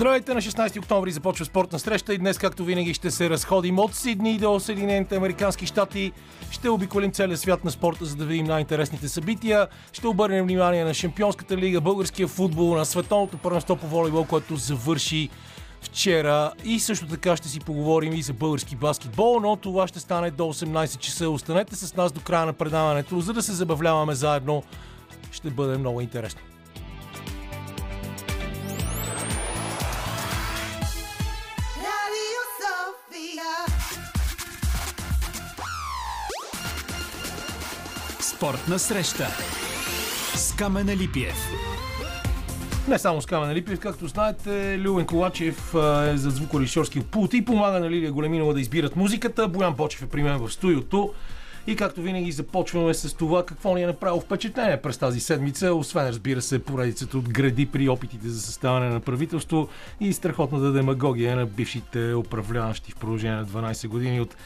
Здравейте на 16 октомври започва спортна среща и днес, както винаги, ще се разходим от Сидни до Съединените Американски щати. Ще обиколим целия свят на спорта, за да видим най-интересните събития. Ще обърнем внимание на Шампионската лига, българския футбол, на световното първенство по волейбол, което завърши вчера и също така ще си поговорим и за български баскетбол, но това ще стане до 18 часа. Останете с нас до края на предаването, за да се забавляваме заедно. Ще бъде много интересно. Спортна среща с Камена Липиев. Не само с Камен Липиев, както знаете, Любен Ковачев а, е за звукорежисьорски пулт и помага на Лилия Големинова да избират музиката. Боян Почев е при мен в студиото. И както винаги започваме с това какво ни е направило впечатление през тази седмица, освен разбира се поредицата от гради при опитите за съставане на правителство и страхотната демагогия на бившите управляващи в продължение на 12 години от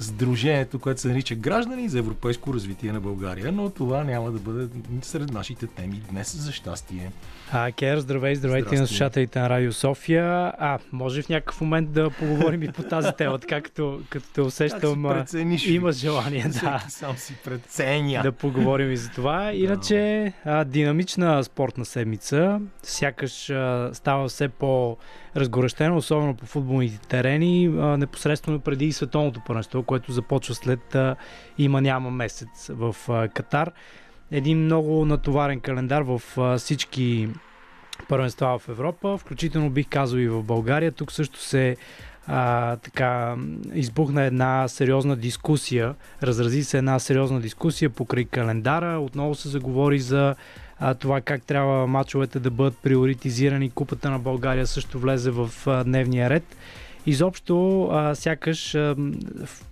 Сдружението, което се нарича Граждани за европейско развитие на България, но това няма да бъде сред нашите теми днес, за щастие. А, Кер, здравей, здравейте на слушателите на Радио София. А, може в някакъв момент да поговорим и по тази тема, така като, като те усещам, прецениш. имаш желание да, сам си преценя. да поговорим и за това. Иначе, а, динамична спортна седмица, сякаш а, става все по-разгорещено, особено по футболните терени, а, непосредствено преди световното първенство, което започва след а, има-няма месец в а, Катар. Един много натоварен календар в всички първенства в Европа, включително бих казал и в България. Тук също се а, така избухна една сериозна дискусия, разрази се една сериозна дискусия покрай календара. Отново се заговори за а, това как трябва мачовете да бъдат приоритизирани. Купата на България също влезе в а, дневния ред. Изобщо, а, сякаш а,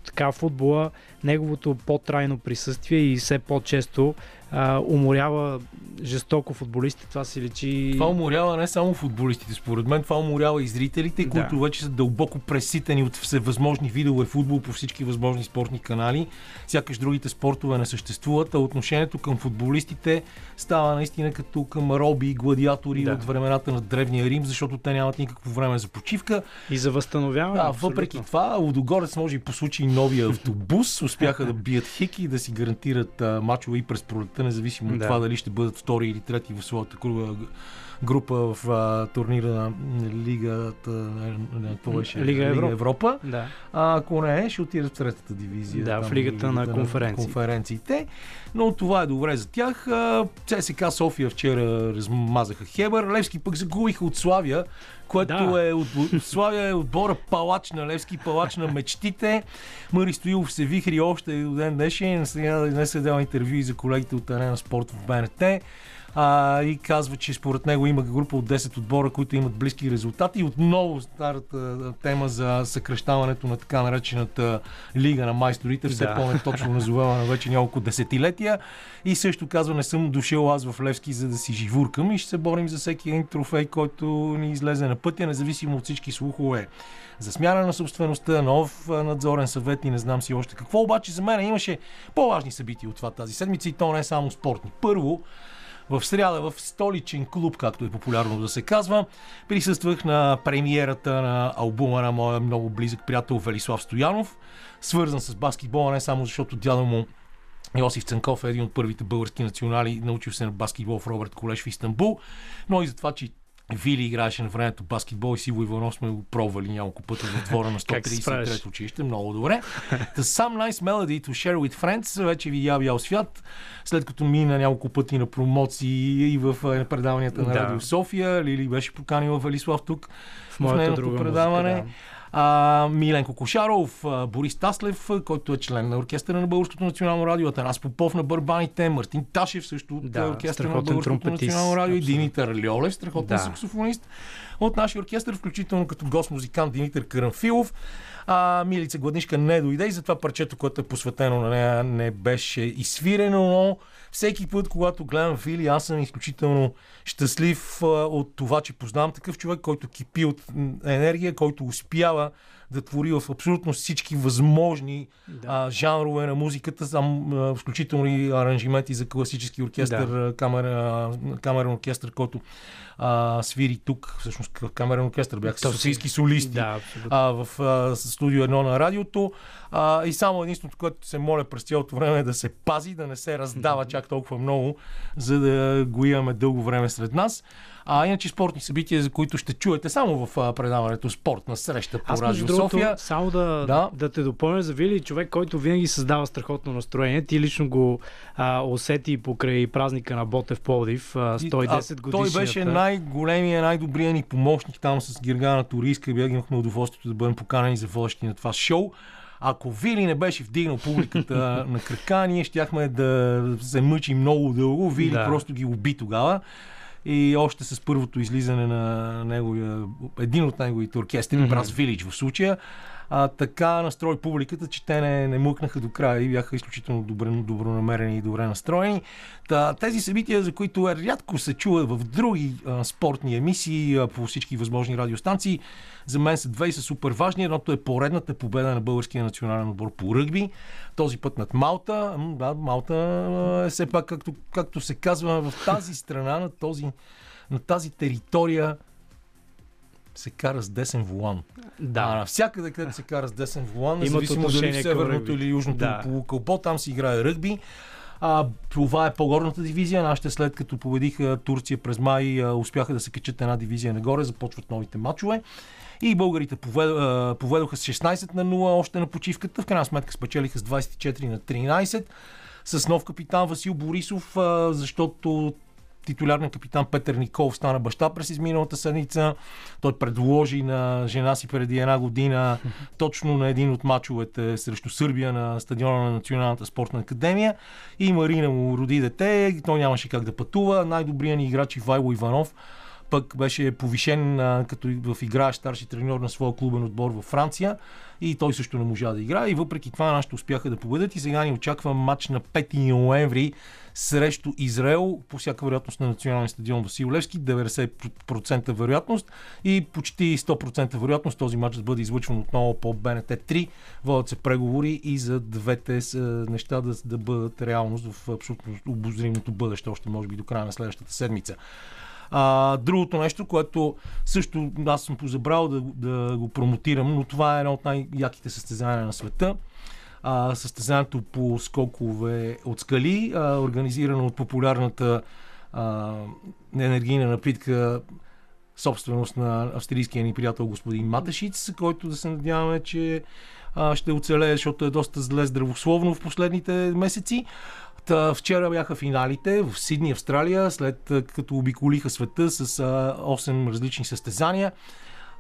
така футбола, неговото по-трайно присъствие и все по-често а, уморява жестоко футболистите. Това се личи... Това уморява не само футболистите, според мен, това уморява и зрителите, Да. които вече са дълбоко преситени от всевъзможни видове футбол по всички възможни спортни канали. Сякаш другите спортове не съществуват, а отношението към футболистите става наистина като към роби и гладиатори Да. от времената на Древния Рим, защото те нямат никакво време за почивка. И за възстановяване. Да, абсолютно. въпреки това, Лудогорец може и по случай новия автобус успяха да бият хики и да си гарантират а, мачове и през пролетта, независимо от Да. това дали ще бъдат втори или трети в своята група, група в а, турнира на Лигата на, на, това беше, Лига Европа. Европа. Да. А ако не, ще отидат в третата дивизия. Да, в там, Лигата на конференциите. конференциите. Но това е добре за тях. ЦСК София вчера размазаха Хебър. Левски пък загубиха от Славия, което Да. е от, Славия е отбора палач на Левски, палач на мечтите. Мари Стоилов се вихри още и до ден днешен. Сега днес е дал интервю за колегите от Арена Спорт в БНТ. А, и казва, че според него има група от 10 отбора, които имат близки резултати. И отново старата тема за съкръщаването на така наречената Лига на майсторите, все Да. по-неточно назовавана вече няколко десетилетия. И също казва, не съм дошъл аз в Левски, за да си живуркам и ще се борим за всеки един трофей, който ни излезе на пътя, независимо от всички слухове за смяна на собствеността, нов надзорен съвет и не знам си още какво. Обаче за мен имаше по-важни събития от това тази седмица и то не е само спортни. Първо, в сряда в столичен клуб, както е популярно да се казва, присъствах на премиерата на албума на моя много близък приятел Велислав Стоянов, свързан с баскетбола не само защото дядо му Йосиф Цанков е един от първите български национали, научил се на баскетбол в Робърт Колеж в Истанбул, но и за това, че Вили играеше на времето баскетбол и Сиво Иванов сме го пробвали няколко пъти в двора на Как се справяш? 133 училище. Много добре. The Some Nice Melody to Share with Friends вече видя бял свят, след като мина няколко пъти на промоции и в е, предаванията на Да. Радио София. Лили беше поканила Велислав тук В в нейното предаване. музика, А, Миленко Кошаров, а, Борис Таслев, който е член на оркестъра на Българското национално радио, Атанас Попов на Барбаните, Мартин Ташев също от Да, да, оркестъра на Българското национално радио, и абсолютно. Димитър Льолев, страхотен Да. саксофонист от нашия оркестър, включително като гост-музикант Димитър Карамфилов. А, Милица Гладнишка не дойде и затова парчето, което е посветено на нея, не беше изсвирено, но всеки път, когато гледам Вили, аз съм изключително щастлив от това, че познавам такъв човек, който кипи от енергия, който успява да твори в абсолютно всички възможни Да. а, жанрове на музиката, сам, а, включително и аранжименти за класически оркестър, Да. камера, камерен оркестър, който а, свири тук, всъщност камерен оркестър, бяха софийски солисти Да, абсолютно. а, в а, студио едно на радиото. А, и само единственото, което се моля през цялото време е да се пази, да не се раздава чак толкова много, за да го имаме дълго време сред нас. А иначе спортни събития, за които ще чуете само в предаването Спортна среща по Аз Радио другото, София. само да, Да. да. те допълня за Вили, човек, който винаги създава страхотно настроение. Ти лично го а, усети покрай празника на Ботев Пловдив, а, 110 А, годишната. Той беше най-големия, най-добрият ни помощник там с Гергана Турийска. Бях имахме удоволствието да бъдем поканени за водещи на това шоу. Ако Вили не беше вдигнал публиката на крака, ние щяхме да се мъчим много дълго. Вили Да. просто ги уби тогава. И още с първото излизане на неговия, един от неговите оркестри, mm-hmm. Брас Вилич в случая, а, така настрои публиката, че те не, не мъкнаха до края и бяха изключително добре, добронамерени и добре настроени. Та, тези събития, за които е рядко се чува в други а, спортни емисии а, по всички възможни радиостанции, за мен са две и са супер важни. Едното е поредната победа на българския национален отбор по ръгби. Този път над Малта. Да, Малта е все пак, както, както се казва, в тази страна, на, този, на тази територия се кара с десен волан. А Да. навсякъде, където се кара с десен волан, независимо дали в северното или южното Да. полукълбо, там се играе ръгби. А, това е по-горната дивизия. Нашите след като победиха Турция през май, а, успяха да се качат една дивизия нагоре, започват новите матчове. И българите повед, а, поведоха с 16 на 0 още на почивката. В крайна сметка спечелиха с 24 на 13 с нов капитан Васил Борисов, а, защото титулярният капитан Петър Николов стана баща през изминалата седмица. Той предложи на жена си преди една година точно на един от мачовете срещу Сърбия на стадиона на Националната спортна академия. И Марина му роди дете, той нямаше как да пътува. Най-добрият ни играч Ивайло Иванов пък беше повишен а, като в играещ старши треньор на своя клубен отбор във Франция. И той също не можа да играе. И въпреки това нашите успяха да победят. И сега ни очаква матч на 5 ноември срещу Израел. По всяка вероятност на националния стадион Васил Левски. 90% вероятност. И почти 100% вероятност този матч да бъде излъчван отново по БНТ 3 водят се преговори и за двете а, неща да, да бъдат реалност в абсолютно обозримото бъдеще още може би до края на следващата седмица. А, другото нещо, което също аз съм позабрал да, да го промотирам, но това е едно от най-яките състезания на света. А, състезанието по скокове от скали, а, организирано от популярната а, енергийна напитка собственост на австрийския ни приятел господин Матешиц, който да се надяваме, че а, ще оцелее, защото е доста зле здравословно в последните месеци. Та, вчера бяха финалите в Сидни, Австралия, след а, като обиколиха света с а, 8 различни състезания.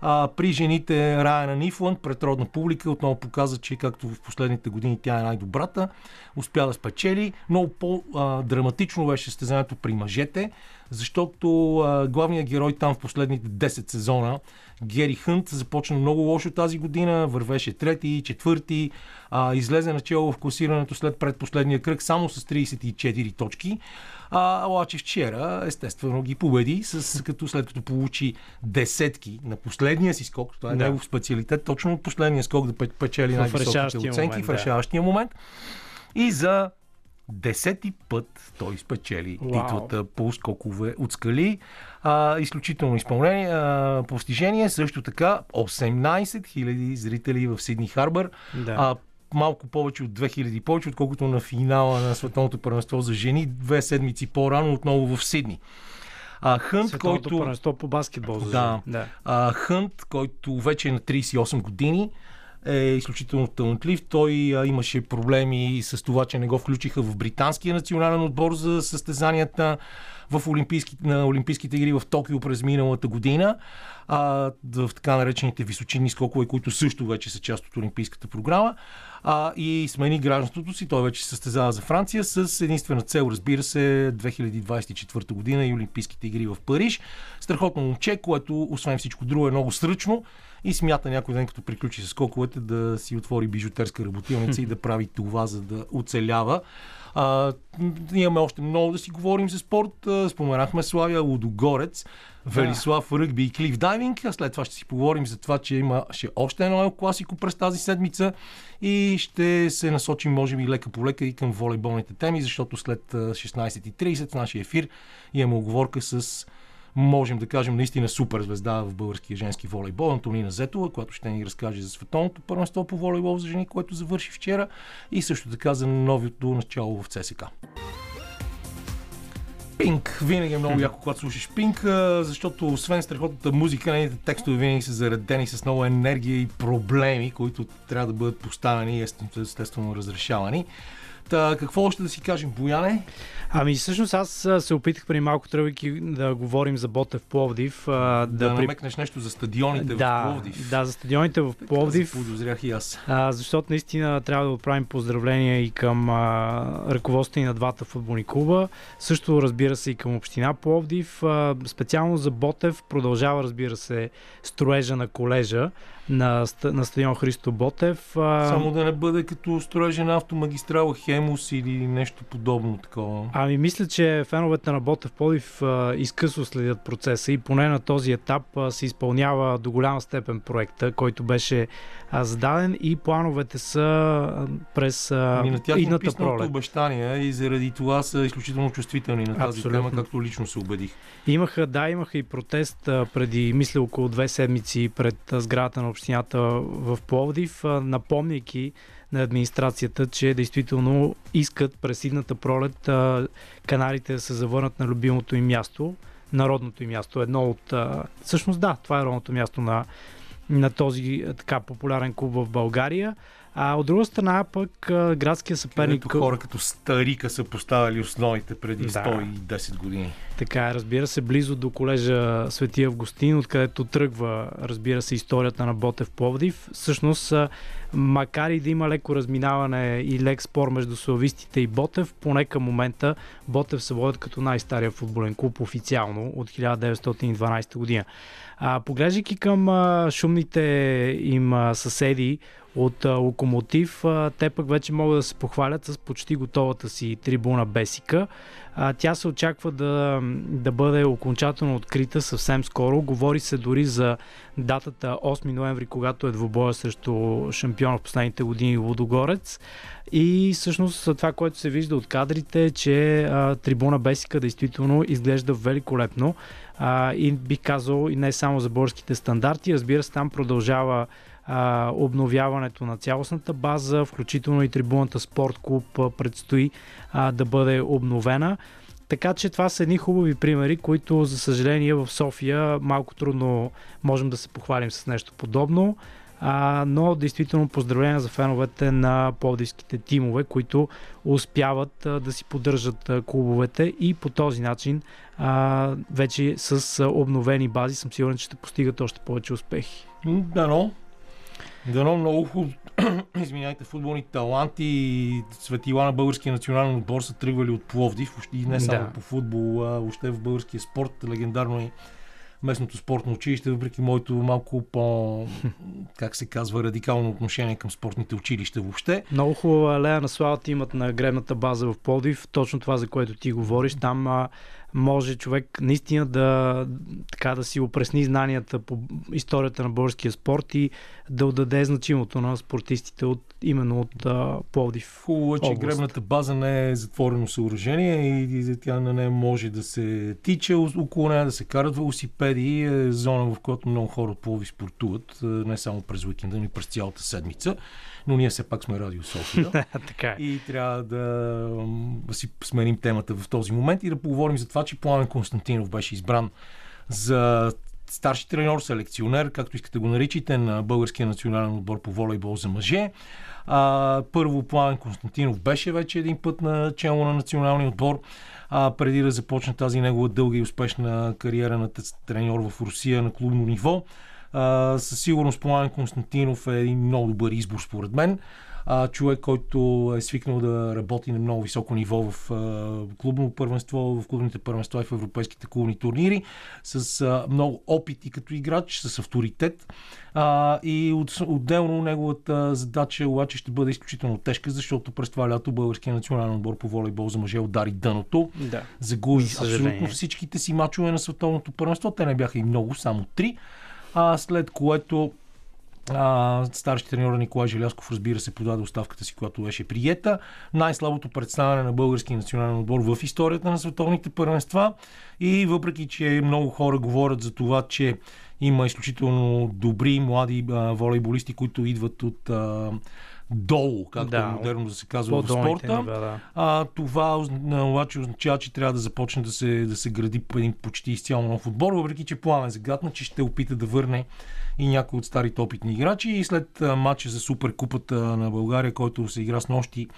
А, при жените Райана Нифланд, предродна публика, отново показа, че както в последните години тя е най-добрата, успя да спечели. Много по-драматично беше състезанието при мъжете, защото главният герой там в последните 10 сезона, Гери Хънт, започна много лошо тази година, вървеше трети, четвърти, а, излезе начало в класирането след предпоследния кръг само с 34 точки. А, обаче вчера, естествено, ги победи, с, като след като получи десетки на последния си скок, това е Да. негов специалитет, точно от последния скок да пе- печели В най-високите оценки момент, в да. решаващия момент. И за десети път той спечели Вау. титлата по скокове от скали. А, изключително изпълнение, а, постижение. Също така 18 000 зрители в Сидни Харбър. Да. А, малко повече от 2000 повече, отколкото на финала на Световното първенство за жени две седмици по-рано отново в Сидни. А, Хънт, Световното който... първенство по баскетбол. За Да. да. А, Хънт, който вече е на 38 години, е изключително талантлив. Той а, имаше проблеми с това, че не го включиха в британския национален отбор за състезанията в олимпийски, на Олимпийските игри в Токио през миналата година. А, в така наречените височинни скокове, които също вече са част от Олимпийската програма. А, и смени гражданството си. Той вече се състезава за Франция с единствена цел, разбира се, 2024 година и Олимпийските игри в Париж. Страхотно момче, което освен всичко друго е много сръчно и смята някой ден, като приключи с скоковете, да си отвори бижутерска работилница и да прави това, за да оцелява. А, имаме още много да си говорим за спорт. Споменахме Славия Лудогорец, Велислав Ръгби и Клиф Дайвинг. А след това ще си поговорим за това, че имаше още едно ел класико през тази седмица и ще се насочим, може би, лека по лека и към волейболните теми, защото след а, 16.30 в нашия ефир имаме оговорка с можем да кажем наистина супер звезда в българския женски волейбол, Антонина Зетова, която ще ни разкаже за световното първенство по волейбол за жени, което завърши вчера и също така за новото начало в ЦСК. Пинк. Винаги е много яко, когато слушаш Пинк, защото освен страхотната музика, нейните текстове винаги са заредени с много енергия и проблеми, които трябва да бъдат поставени и естествено разрешавани. Та, какво още да си кажем, Бояне? Ами всъщност аз се опитах преди малко тръгвайки да говорим за Ботев Пловдив. Да, да, намекнеш нещо за стадионите да, в Пловдив. да, за стадионите в Пловдив. Така Подозрях и аз. А, защото наистина трябва да отправим поздравления и към а, ръководството и на двата футболни клуба. Също разбира се и към община Пловдив. А, специално за Ботев продължава разбира се строежа на колежа на, на стадион Христо Ботев. А, Само да не бъде като строежа на автомагистрала Хемус или нещо подобно такова. Ами мисля, че феновете на Ботев Пловдив а, изкъсно следят процеса и поне на този етап а, се изпълнява до голяма степен проекта, който беше зададен и плановете са през Ами идната пролет. обещания и заради това са изключително чувствителни на тази Абсолютно. тема, както лично се убедих. Имаха, да, имаха и протест преди, мисля, около две седмици пред сградата на общината в Пловдив, напомняйки на администрацията, че действително искат през идната пролет а, каналите да се завърнат на любимото им място, народното им място. Едно от... Всъщност да, това е родното място на, на този така популярен клуб в България. А от друга страна пък а, градския съперник... Където хора като Старика са поставили основите преди Да. 110 години. Така е, разбира се, близо до колежа Свети Августин, откъдето тръгва, разбира се, историята на Ботев Пловдив. Всъщност, макар и да има леко разминаване и лек спор между славистите и Ботев, поне към момента Ботев се водят като най-стария футболен клуб официално от 1912 година. А, поглеждайки към а, шумните им а, съседи от а, Локомотив, а, те пък вече могат да се похвалят с почти готовата си трибуна Бесика. А, тя се очаква да, да бъде окончателно открита съвсем скоро. Говори се дори за датата 8 ноември, когато е двобоя срещу шампиона в последните години Лудогорец. И всъщност това, което се вижда от кадрите е, че а, трибуна Бесика действително изглежда великолепно. А, и бих казал и не само за българските стандарти, разбира се, там продължава а, обновяването на цялостната база, включително и трибуната Спорт Клуб предстои а, да бъде обновена. Така че това са едни хубави примери, които за съжаление в София малко трудно можем да се похвалим с нещо подобно. А, но действително поздравления за феновете на пловдивските тимове, които успяват а, да си поддържат а, клубовете и по този начин а, вече с а, обновени бази съм сигурен, че ще постигат още повече успехи. М, Дано. Дано много хубаво. Извинявайте, футболни таланти и светила на българския национален отбор са тръгвали от Пловдив. И не само Да. по футбол, а въобще в българския спорт. Легендарно и местното спортно училище, въпреки моето малко по, как се казва, радикално отношение към спортните училища въобще. Много хубава алея на славата имат на гребната база в Пловдив. Точно това, за което ти говориш. Там а, може човек наистина да, така, да си опресни знанията по историята на българския спорт и да отдаде значимото на спортистите от, именно от а, Пловдив. Хубаво е, че гребната база не е затворено съоръжение и и тя на нея може да се тича около нея, да се карат велосипеди. Е зона, в която много хора от Пловдив спортуват, е, не само през уикенда, но и през цялата седмица. Но ние все пак сме Радио София. така е. И трябва да, си сменим темата в този момент и да поговорим за това, че Пламен Константинов беше избран за старши треньор, селекционер, както искате го наричайте, на Българския национален отбор по волейбол за мъже. А, първо Пламен Константинов беше вече един път на чело на националния отбор, а, преди да започне тази негова дълга и успешна кариера на треньор в Русия на клубно ниво. А, със сигурност Пламен Константинов е един много добър избор според мен. А, човек, който е свикнал да работи на много високо ниво в а, клубно първенство, в клубните първенства и в европейските клубни турнири, с а, много опит и като играч, с авторитет. А, и от, отделно неговата задача обаче ще бъде изключително тежка, защото през това лято българския национален отбор по волейбол за мъже удари дъното Да. загуби абсолютно всичките си мачове на световното първенство. Те не бяха и много, само три. А след което А, старши треньор Николай Желясков, разбира се, подаде оставката си, която беше приета. Най-слабото представяне на български национален отбор в историята на световните първенства. И въпреки, че много хора говорят за това, че има изключително добри млади а, волейболисти, които идват от а, долу, както Да, е модерно да се казва в спорта. нива, да. А, това обаче означава, че трябва да започне да се, да се гради по един почти изцяло нов отбор, въпреки че Пламен загадна, че ще опита да върне и някои от старите опитни играчи. И след матча за Суперкупата на България, който се игра с нощи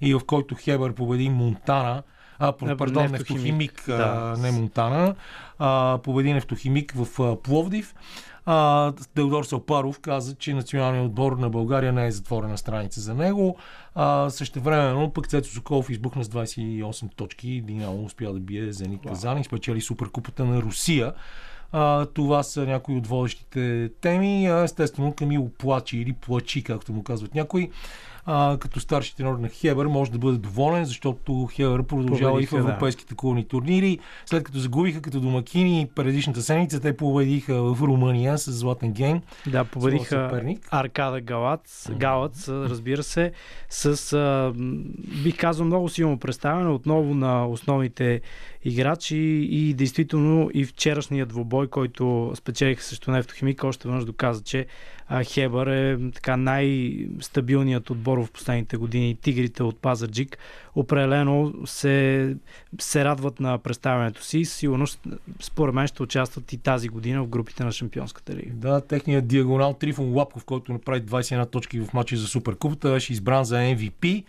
и в който Хебър победи Монтана, а, пардон, Нефтохимик. Нефтохимик, а, Да. не Монтана, а, победи Нефтохимик в а, Пловдив. А, Теодор Салпаров каза, че националният отбор на България не е затворена страница за него. А, същевременно пък Цецо Соколов избухна с 28 точки. Динамо успя да бие Зенит Казан и спечели Суперкупата на Русия. А, това са някои от водещите теми. Естествено, Камило плачи или плачи, както му казват някои. А, като старши тренер на Хебър може да бъде доволен, защото Хебър продължава Победиха, и в да. европейските клубни турнири. След като загубиха като домакини предишната седмица, те победиха в Румъния с Златен гейм. Да, победиха. Аркада Галац, Галац, разбира се, с, а, бих казал, много силно представяне отново на основните играчи и действително и вчерашният двубой, който спечелиха срещу Нефтохимик, още веднъж доказа, че Хебър е така най-стабилният отбор в последните години. Тигрите от Пазарджик определено се, се радват на представянето си. Сигурно, според мен, ще участват и тази година в групите на Шампионската лига. Да, техният диагонал Трифон Лапков, който направи 21 точки в матча за Суперкупата, беше избран за MVP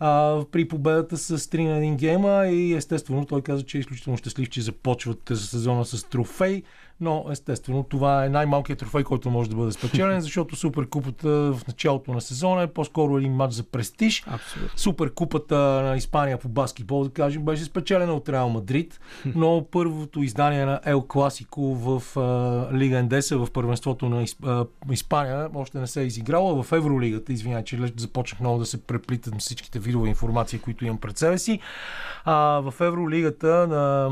а, при победата с 3 на 1 гейма и естествено той каза, че е изключително щастлив, че започват сезона с трофей, но естествено това е най-малкият трофей, който може да бъде спечелен, защото Суперкупата в началото на сезона е по-скоро един матч за престиж. Абсолютно. Суперкупата на Испания по баскетбол, да кажем, беше спечелена от Реал Мадрид, но първото издание на Ел Класико в а, Лига Ендеса в първенството на Исп, а, Испания още не се е изиграла. В Евролигата, извинявай, че започнах много да се преплитат на всичките видове информация, които имам пред себе си. А, в Евролигата на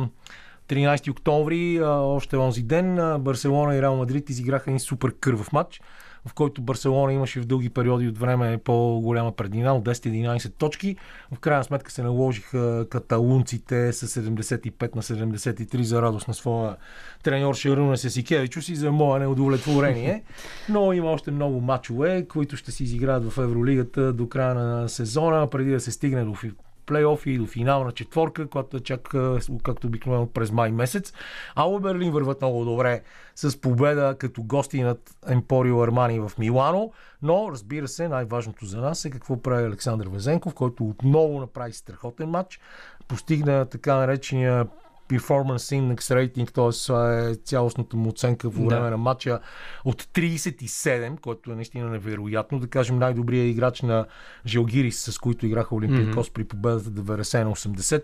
13 октомври, още онзи ден, Барселона и Реал Мадрид изиграха един супер кървав матч в който Барселона имаше в дълги периоди от време по-голяма преднина от 10-11 точки. В крайна сметка се наложиха каталунците с 75 на 73 за радост на своя треньор Шаруна Сесикевичус и за мое неудовлетворение. Но има още много матчове, които ще се изиграят в Евролигата до края на сезона, преди да се стигне до фи- плейофи и до финална четворка, която е чак, а, както обикновено през май месец. Алба Берлин върват много добре с победа като гости над Емпорио Армани в Милано, но разбира се, най-важното за нас е какво прави Александър Везенков, който отново направи страхотен матч, постигна така наречения Performance Index Rating, т.е. това е цялостната му оценка по време Да. на матча от 37, което е наистина невероятно. Да кажем най-добрият играч на Желгирис, с които играха Олимпиакос при победата 90 на 80.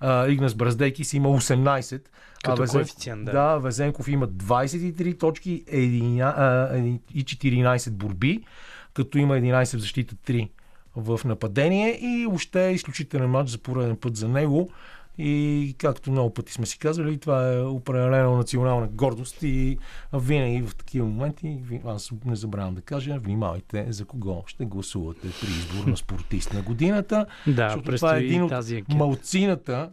А, Игнас Браздейкис има 18. Като Везен- коефициент, да. да, Везенков има 23 точки единя- а, и 14 борби, като има 11 в защита 3 в нападение и още е изключителен матч за пореден път за него. И както много пъти сме си казали, това е определено национална гордост и винаги в такива моменти, аз не забравям да кажа, внимавайте за кого ще гласувате при избор на спортист на годината. Да, Защото това е един от малцината,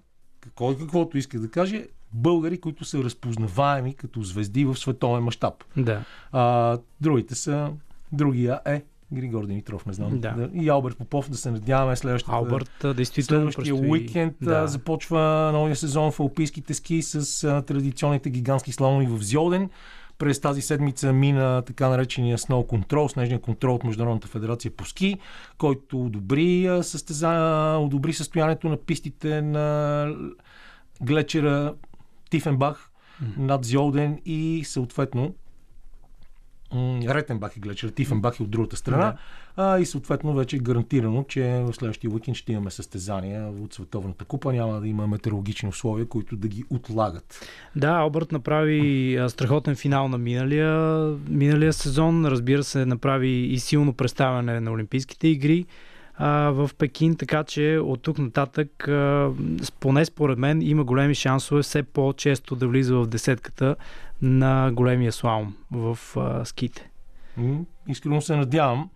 кой каквото иска да каже, българи, които са разпознаваеми като звезди в световен мащаб. Да. А, другите са другия е Григор Димитров, не знам. Да. И Алберт Попов, да се надяваме следващата Албърт, а, действително Следващия предстои. уикенд да. започва новия сезон в алпийските ски с а, традиционните гигантски слаломи в Зьолден. През тази седмица мина така наречения Snow Control, снежния контрол от Международната федерация по ски, който одобри, състеза... одобри състоянието на пистите на глечера Тифенбах над Зьолден и съответно Ретенбах е глечер, Тифенбах е от другата страна. А, и съответно вече е гарантирано, че в следващия уикенд ще имаме състезания от Световната купа. Няма да има метеорологични условия, които да ги отлагат. Да, Албърт направи страхотен финал на миналия, миналия сезон. Разбира се, направи и силно представяне на Олимпийските игри а, в Пекин, така че от тук нататък, а, поне според мен, има големи шансове все по-често да влиза в десетката на големия слаум в а, ските. Искрено се надявам,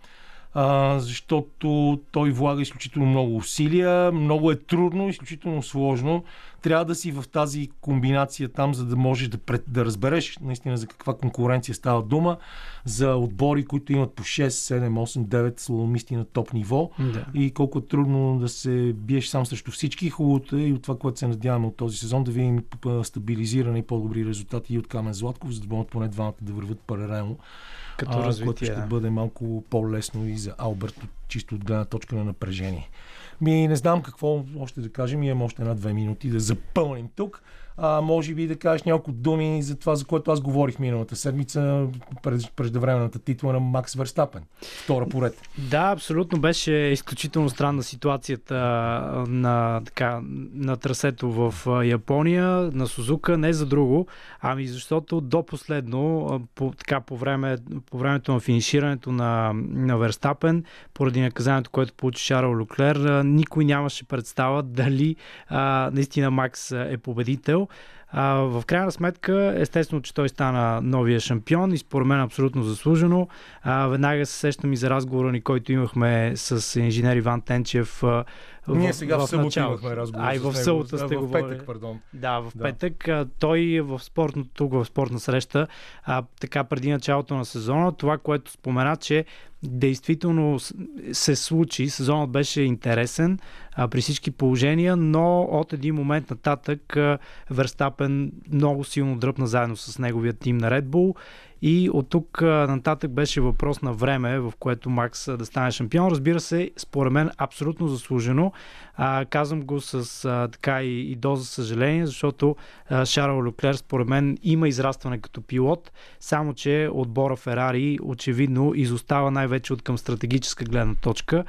а, защото той влага изключително много усилия, много е трудно, изключително сложно. Трябва да си в тази комбинация там, за да можеш да, пред, да разбереш наистина за каква конкуренция става дума, за отбори, които имат по 6, 7, 8, 9 слаломисти на топ ниво Да. и колко е трудно да се биеш сам срещу всички. Хубавото е и от това, което се надяваме от този сезон, да видим стабилизиране и по-добри резултати и от Камен Златков, за да могат поне двамата да върват паралелно. Като а, което развитие. ще да. бъде малко по-лесно и за Алберт, чисто от гледна точка на напрежение. Ми не знам какво още да кажем, имам още една-две минути да запълним тук. А, може би да кажеш няколко думи за това, за което аз говорих миналата седмица, пред, преждевременната титла на Макс Верстапен. Втора поред. Да, абсолютно беше изключително странна ситуацията на, така, на трасето в Япония, на Сузука, не за друго, ами защото до последно, по, така, по, време, по времето на финиширането на, на Верстапен, поради наказанието, което получи Шарл Люклер, никой нямаше представа дали а, наистина Макс е победител. А, в крайна сметка, естествено, че той стана новия шампион и според мен абсолютно заслужено. А, веднага се сещам и за разговора ни, който имахме с инженер Иван Тенчев. а, Ние сега в, събота началото. имахме разговор. А, и с в събота сте в говорили. петък, пардон. Да, в Да. петък. А, Той в спортно, тук в спортна среща, а, така преди началото на сезона, това, което спомена, че действително се случи, сезонът беше интересен а, при всички положения, но от един момент нататък а, Верстапен много силно дръпна заедно с неговия тим на Red Bull и от тук нататък беше въпрос на време, в което Макс да стане шампион. Разбира се, според мен абсолютно заслужено. А, казвам го с а, така и, и доза съжаление, защото а, Шарл Люклер според мен има израстване като пилот, само че отбора Ферари очевидно изостава най-вече от към стратегическа гледна точка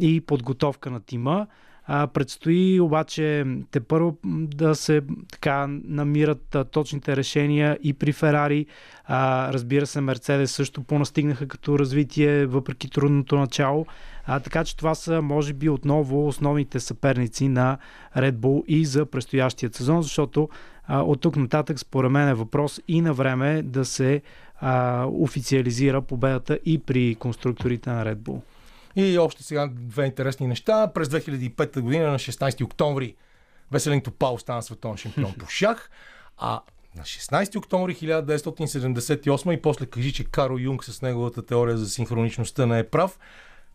и подготовка на тима. А, предстои обаче те първо да се така намират а, точните решения и при Ферари. А, разбира се, Мерцедес също понастигнаха като развитие, въпреки трудното начало. А, така че това са, може би, отново основните съперници на Red Bull и за предстоящия сезон, защото а, от тук нататък, според мен, е въпрос и на време да се а, официализира победата и при конструкторите на Red Bull. И още сега две интересни неща. През 2005 година на 16 октомври Веселин Топал стана световен шампион по шах, а на 16 октомври 1978 и после кажи, че Карл Юнг с неговата теория за синхроничността не е прав.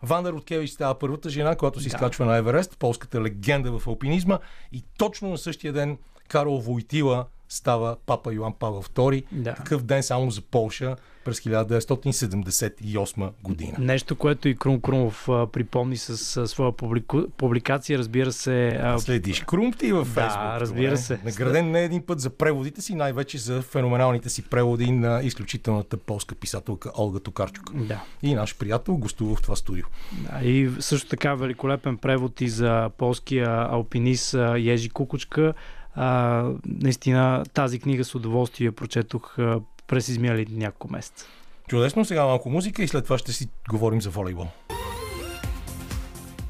Ванда Руткевич става първата жена, която се изкачва на Еверест, полската легенда в алпинизма. И точно на същия ден Карл Войтила става папа Йоан Павел II. Да. Такъв ден само за Полша през 1978 година. Нещо, което и Крум Крумов а, припомни с а, своя публику... публикация, разбира се. А, Следиш Крумп ти във Да, Фейсбук. разбира добре? се. Награден не един път за преводите си, най-вече за феноменалните си преводи на изключителната полска писателка Олга Токарчук. да. И наш приятел гостува в това студио. Да, и също така великолепен превод и за полския алпинист Ежи Кукучка. А, наистина тази книга с удоволствие прочетох а, през изминали няколко месеца. Чудесно, сега малко музика и след това ще си говорим за волейбол.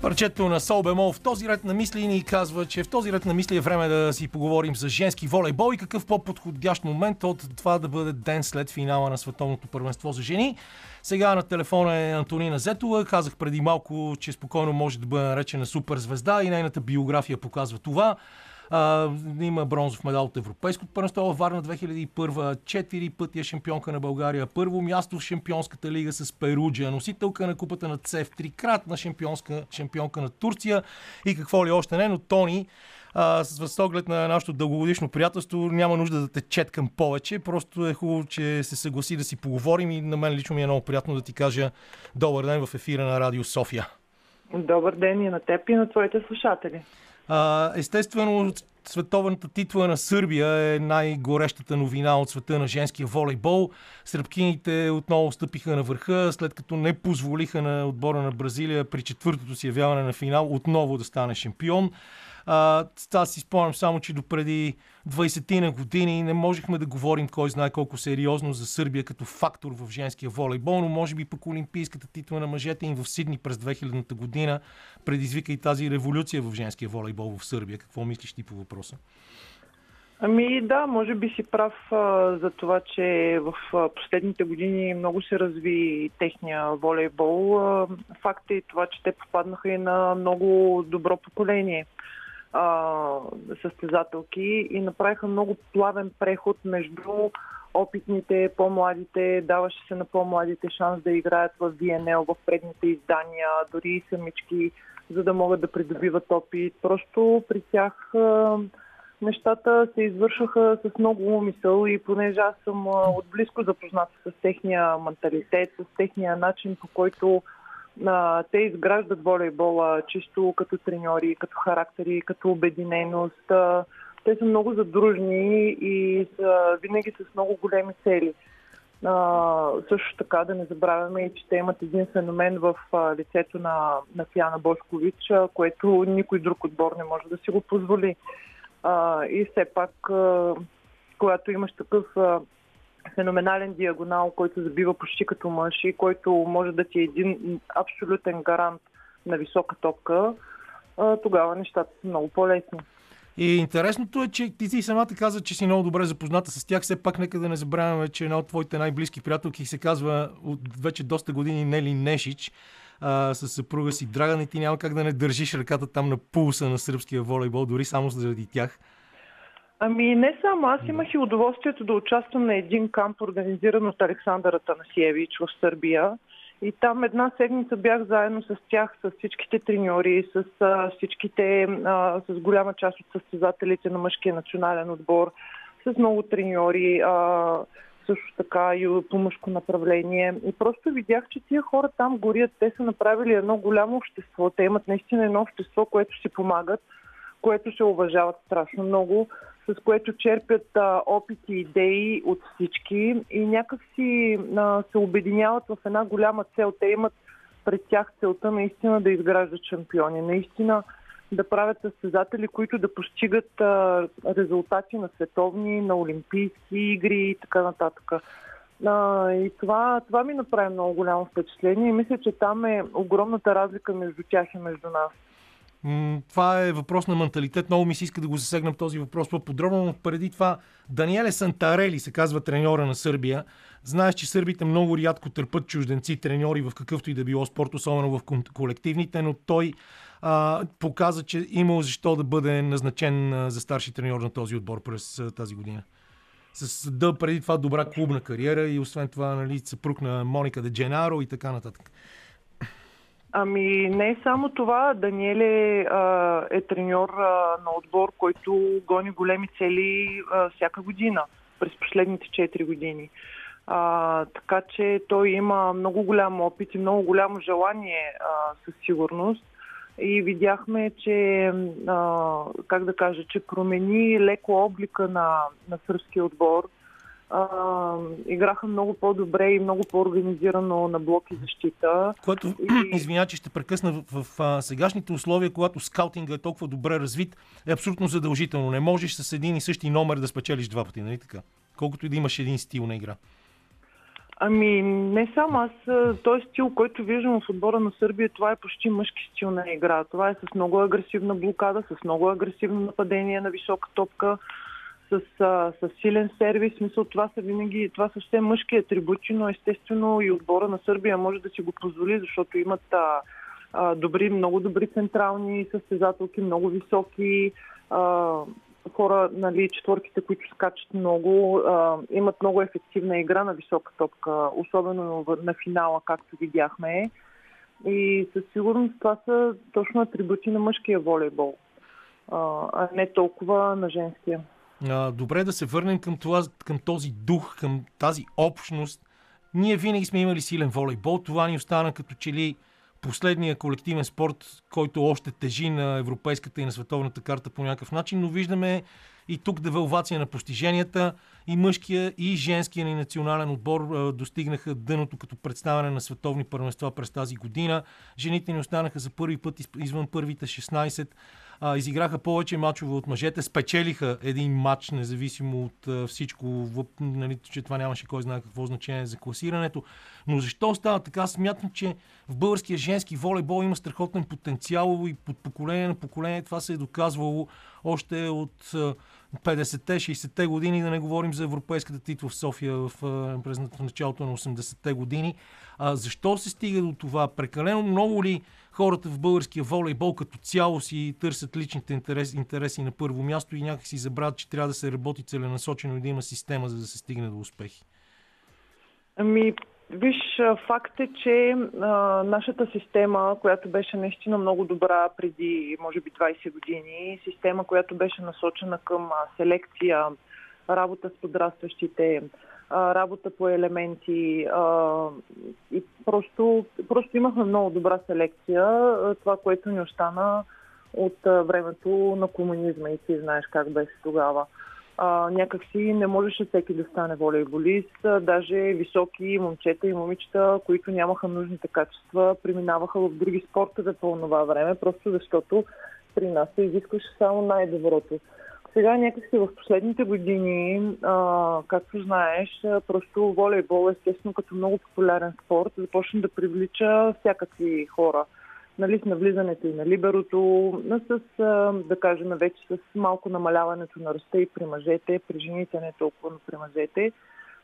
Парчето на Сол Бемол в този ред на мисли ни казва, че в този ред на мисли е време да си поговорим за женски волейбол и какъв по-подходящ момент от това да бъде ден след финала на Световното първенство за жени. Сега на телефона е Антонина Зетова. Казах преди малко, че спокойно може да бъде наречена суперзвезда и нейната биография показва това. А, има бронзов медал от Европейското първенство във Варна 2001, четири пъти е шампионка на България, първо място в Шампионската лига с Перуджа, носителка на купата на ЦЕФ, трикратна шампионска, шампионка на Турция. И какво ли още не, но Тони а, с оглед на нашето дългогодишно приятелство няма нужда да те четкам повече, просто е хубаво, че се съгласи да си поговорим и на мен лично ми е много приятно да ти кажа добър ден в ефира на Радио София. Добър ден и на теб и на твоите слушатели. Естествено, световната титла на Сърбия е най-горещата новина от света на женския волейбол. Сръбкините отново стъпиха на върха, след като не позволиха на отбора на Бразилия при четвъртото си явяване на финал отново да стане шампион. Аз си спомням само, че допреди 20 на години не можехме да говорим кой знае колко сериозно за Сърбия като фактор в женския волейбол, но може би пък олимпийската титла на мъжете им в Сидни през 2000-та година предизвика и тази революция в женския волейбол в Сърбия. Какво мислиш ти по въпроса? Ами да, може би си прав а, за това, че в а, последните години много се разви техния волейбол. А, факт е и това, че те попаднаха и на много добро поколение а, състезателки и направиха много плавен преход между опитните, по-младите, даваше се на по-младите шанс да играят в VNL, в предните издания, дори и самички, за да могат да придобиват опит. Просто при тях а, нещата се извършваха с много умисъл и понеже аз съм отблизко запозната с техния менталитет, с техния начин по който те изграждат волейбола чисто като треньори, като характери, като обединеност. Те са много задружни и са винаги с много големи цели. Също така да не забравяме и, че те имат един феномен в лицето на, на Фиана Бошкович, което никой друг отбор не може да си го позволи. И все пак, когато имаш такъв феноменален диагонал, който забива почти като мъж и който може да ти е един абсолютен гарант на висока топка, тогава нещата са много по-лесни. И интересното е, че ти си самата каза, че си много добре запозната с тях. Все пак нека да не забравяме, че една от твоите най-близки приятелки се казва от вече доста години Нели Нешич а, с съпруга си Драган и ти няма как да не държиш ръката там на пулса на сръбския волейбол, дори само заради тях. Ами не само, аз имах и удоволствието да участвам на един камп, организиран от Александър Атанасиевич в Сърбия. И там една седмица бях заедно с тях, с всичките треньори, с а, всичките, а, с голяма част от състезателите на мъжкия национален отбор, с много треньори, а, също така и по мъжко направление. И просто видях, че тия хора там горят. Те са направили едно голямо общество. Те имат наистина едно общество, което си помагат, което се уважават страшно много, с което черпят а, опити и идеи от всички и някак си се обединяват в една голяма цел. Те имат пред тях целта наистина да изграждат шампиони, наистина да правят състезатели, които да постигат а, резултати на световни, на олимпийски игри и така нататък. А, и това, това ми направи много голямо впечатление и мисля, че там е огромната разлика между тях и между нас. Това е въпрос на менталитет. Много ми се иска да го засегнем този въпрос по-подробно, но преди това Даниеле Сантарели се казва треньора на Сърбия. Знаеш, че сърбите много рядко търпат чужденци треньори в какъвто и да било спорт, особено в колективните, но той а, показа, че имал защо да бъде назначен за старши треньор на този отбор през тази година. С да преди това добра клубна кариера и освен това нали, съпруг на Моника Де Дженаро и така нататък. Ами не само това. Даниеле а, е треньор а, на отбор, който гони големи цели а, всяка година през последните 4 години. А, така че той има много голям опит и много голямо желание а, със сигурност. И видяхме, че, а, как да кажа, че промени леко облика на, на сръбския отбор. А, играха много по-добре и много по-организирано на блок и защита. Което, И- извиня, че ще прекъсна, в, в а, сегашните условия, когато скаутинга е толкова добре развит, е абсолютно задължително. Не можеш с един и същи номер да спечелиш два пъти, нали така? Колкото и да имаш един стил на игра. Ами, не само аз. Той стил, който виждам в отбора на Сърбия, това е почти мъжки стил на игра. Това е с много агресивна блокада, с много агресивно нападение на висока топка, с, а, с силен сервис. Смисъл, това са винаги, това са все мъжки атрибути, но естествено и отбора на Сърбия може да си го позволи, защото имат а, а, добри, много добри централни състезателки, много високи а, хора, нали, четворките, които скачат много, а, имат много ефективна игра на висока топка, особено на финала, както видяхме. И със сигурност това са точно атрибути на мъжкия волейбол, а не толкова на женския. Добре да се върнем към, това, към този дух, към тази общност. Ние винаги сме имали силен волейбол. Това ни остана като че ли последния колективен спорт, който още тежи на европейската и на световната карта по някакъв начин, но виждаме и тук девалвация на постиженията. И мъжкия, и женския ни национален отбор достигнаха дъното като представяне на световни първенства през тази година. Жените ни останаха за първи път из- извън първите 16 а, изиграха повече мачове от мъжете, спечелиха един матч, независимо от а, всичко, въп, нали, че това нямаше кой знае какво значение за класирането. Но защо става така? Смятам, че в българския женски волейбол има страхотен потенциал и под поколение на поколение това се е доказвало още от а, 50-те, 60-те години, да не говорим за европейската титла в София в, през началото на 80-те години. А, защо се стига до това? Прекалено много ли хората в българския волейбол като цяло си търсят личните интереси, интереси на първо място и някак си забравят, че трябва да се работи целенасочено и да има система, за да се стигне до успехи? Ами, виж, факт е, че а, нашата система, която беше наистина много добра преди, може би, 20 години, система, която беше насочена към а, селекция, работа с подрастващите, работа по елементи и просто, просто имахме много добра селекция. Това, което ни остана от времето на комунизма и ти знаеш как беше тогава. А, някакси не можеше всеки да стане волейболист. Даже високи момчета и момичета, които нямаха нужните качества, преминаваха в други спортове по това време, просто защото при нас се изискваше само най-доброто. Сега някакси в последните години, а, както знаеш, просто волейбол, естествено като много популярен спорт, започна да привлича всякакви хора. Нали, с навлизането и на либерото, с, а, да кажем, вече с малко намаляването на ръста и при мъжете, при жените не толкова, но при мъжете.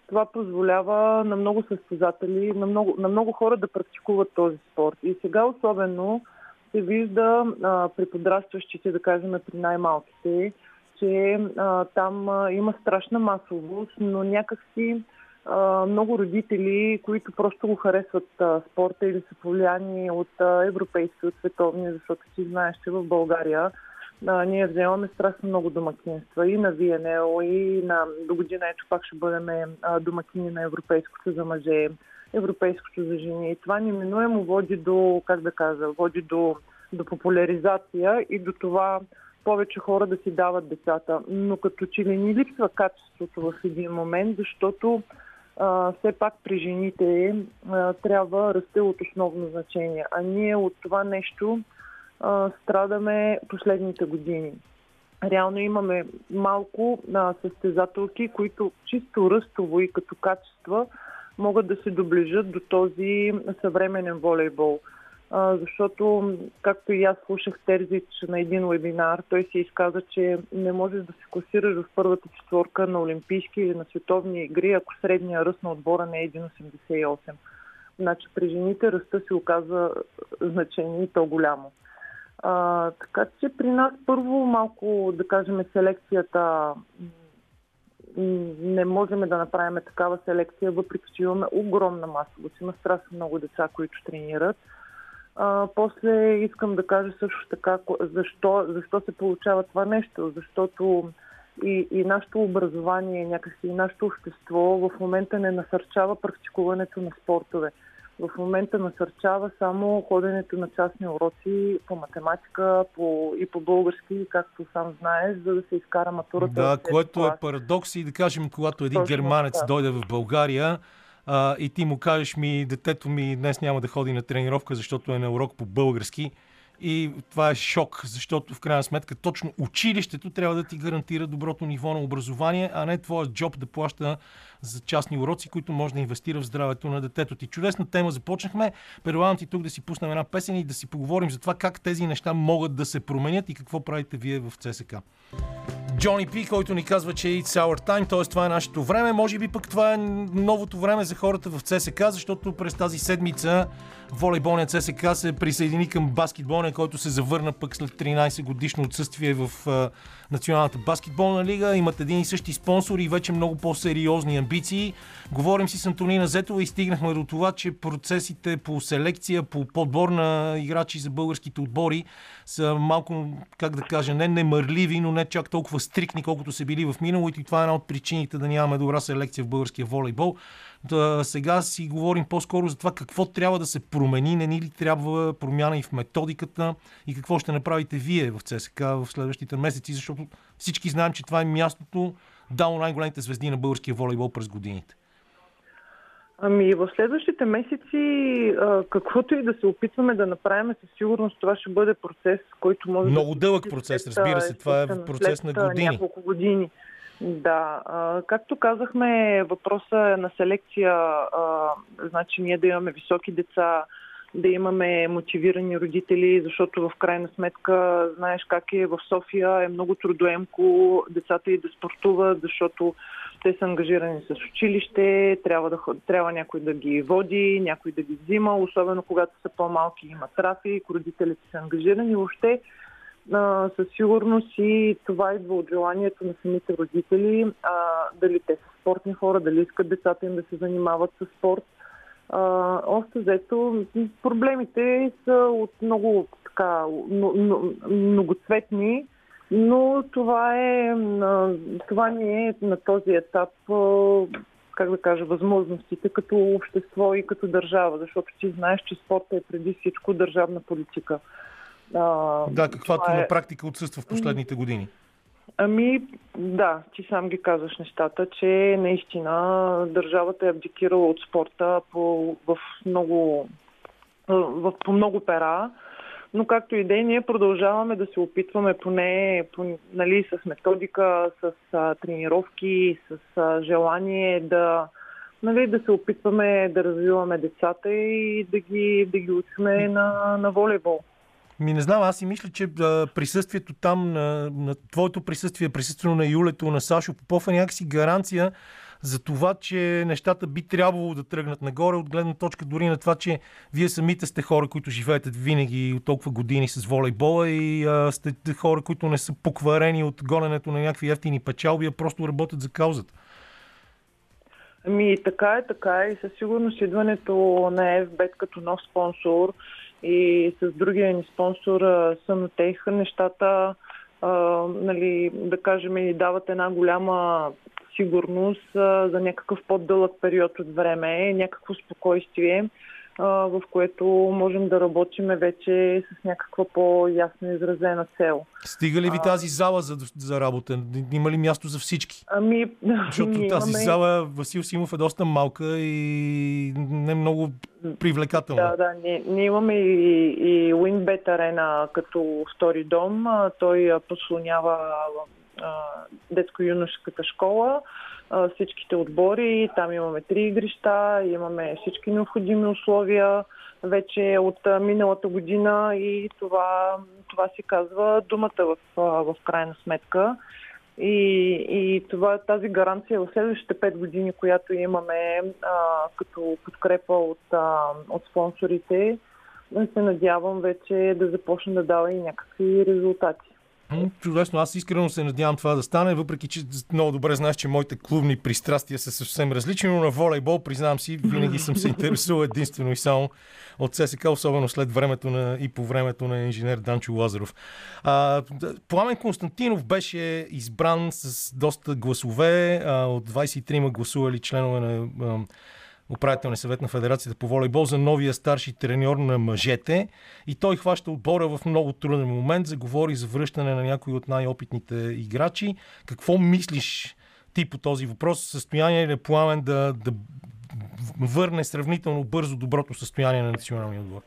Това позволява на много състезатели, на много, на много хора да практикуват този спорт. И сега особено се вижда а, при подрастващите, да кажем, при най-малките, че а, там а, има страшна масовост, но някакси а, много родители, които просто го харесват а, спорта или са повлияни от а, европейски, от световни, защото ти знаеш, че в България а, ние вземаме страшно много домакинства и на ВНЛ, и на до година ето пак ще бъдем домакини на европейското за мъже, европейското за жени. И това неминуемо води до, как да кажа, води до, до популяризация и до това повече хора да си дават децата. Но като че ли ни липсва качеството в един момент, защото а, все пак при жените а, трябва расте от основно значение. А ние от това нещо а, страдаме последните години. Реално имаме малко а, състезателки, които чисто ръстово и като качества могат да се доближат до този съвременен волейбол. Защото, както и аз слушах Терзич на един вебинар, той се изказа, че не можеш да се класираш в първата четворка на Олимпийски или на световни игри, ако средния ръст на отбора не е 1,88. Значи при жените ръста се оказва значение и то голямо. А, така че при нас първо малко, да кажем, селекцията не можем да направим такава селекция, въпреки че имаме огромна масовост. Има страшно много деца, които тренират. А, после искам да кажа също така защо, защо се получава това нещо. Защото и, и нашето образование, някакси и нашето общество в момента не насърчава практикуването на спортове. В момента насърчава само ходенето на частни уроци по математика по, и по български, както сам знаеш, за да се изкара матурата. Да, което е парадокс и да кажем, когато един Точно германец така. дойде в България а, и ти му кажеш ми, детето ми днес няма да ходи на тренировка, защото е на урок по български. И това е шок, защото в крайна сметка точно училището трябва да ти гарантира доброто ниво на образование, а не твоят джоб да плаща за частни уроци, които може да инвестира в здравето на детето ти. Чудесна тема започнахме. Предлагам ти тук да си пуснем една песен и да си поговорим за това как тези неща могат да се променят и какво правите вие в ЦСК. Джони Пи, който ни казва, че it's our time, т.е. това е нашето време. Може би пък това е новото време за хората в ЦСК, защото през тази седмица волейболният ЦСК се присъедини към баскетболния, който се завърна пък след 13 годишно отсъствие в Националната баскетболна лига. Имат един и същи спонсори и вече много по-сериозни амбиции. Говорим си с Антонина Зетова и стигнахме до това, че процесите по селекция, по подбор на играчи за българските отбори са малко, как да кажа, не немърливи, но не чак толкова стрикни, колкото са били в миналото и това е една от причините да нямаме добра селекция в българския волейбол. Да, сега си говорим по-скоро за това какво трябва да се промени, не ни ли трябва промяна и в методиката и какво ще направите вие в ЦСК в следващите месеци, защото всички знаем, че това е мястото дало най-големите звезди на българския волейбол през годините. Ами в следващите месеци, каквото и да се опитваме да направим, със сигурност това ще бъде процес, който може Много да... дълъг след, процес, разбира се. Това е процес на години. Няколко години. Да, а, както казахме, въпросът е на селекция, а, значи ние да имаме високи деца, да имаме мотивирани родители, защото в крайна сметка знаеш как е в София, е много трудоемко децата и да спортуват, защото те са ангажирани с училище, трябва, да, трябва някой да ги води, някой да ги взима, особено когато са по-малки има трафик, родителите са ангажирани. Въобще а, със сигурност и това идва от желанието на самите родители, а, дали те са спортни хора, дали искат децата им да се занимават с спорт. А, общо взето, проблемите са от много така, многоцветни, но това е, това не е на този етап, как да кажа, възможностите като общество и като държава, защото ти знаеш, че спорта е преди всичко държавна политика. А, Да, каквато е- на практика отсъства в последните години. Ами, да, ти сам ги казваш нещата, че наистина държавата е абдикирала от спорта по, в много, в, по много пера, но както и да е, ние продължаваме да се опитваме поне по, нали, с методика, с а, тренировки, с а, желание да, нали, да се опитваме да развиваме децата и да ги, да ги учиме на, на волейбол. Ми не знам, аз си мисля, че а, присъствието там, на, на твоето присъствие, присъствието на Юлето, на Сашо Попов е някакси гаранция за това, че нещата би трябвало да тръгнат нагоре, от гледна точка дори на това, че вие самите сте хора, които живеете винаги от толкова години с волейбола и а, сте хора, които не са покварени от гоненето на някакви ефтини печалби, а просто работят за каузата. Ами така е, така е. И със сигурност идването на FBET като нов спонсор и с другия ни спонсор Сънотех, нещата, а, нали, да кажем, ни дават една голяма сигурност а, за някакъв по-дълъг период от време, някакво спокойствие, в което можем да работиме вече с някаква по-ясно изразена цел. Стига ли ви тази зала за, за работа? Има ли място за всички? Ами, Защото ние тази имаме- зала Васил Симов е доста малка и не много привлекателна. Да, да. Ние, ние имаме и, и WinBet арена като втори дом. А, Той а, послонява а, детско-юношеската школа, а, всичките отбори. Там имаме три игрища, имаме всички необходими условия вече от а, миналата година и това, това си казва думата в, в крайна сметка. И, и това, тази гаранция в следващите 5 години, която имаме а, като подкрепа от, а, от спонсорите, се надявам вече да започне да дава и някакви резултати. Чудесно, аз искрено се надявам това да стане, въпреки че много добре знаеш, че моите клубни пристрастия са съвсем различни, но на волейбол, признавам си, винаги съм се интересувал единствено и само от ССК, особено след времето на, и по времето на инженер Данчо Лазаров. А, Пламен Константинов беше избран с доста гласове, а, от 23 гласували членове на а, управителния съвет на Федерацията по волейбол за новия старши треньор на мъжете. И той хваща отбора в много труден момент, заговори за връщане на някои от най-опитните играчи. Какво мислиш ти по този въпрос? Състояние ли е пламен да, да върне сравнително бързо доброто състояние на националния отбор?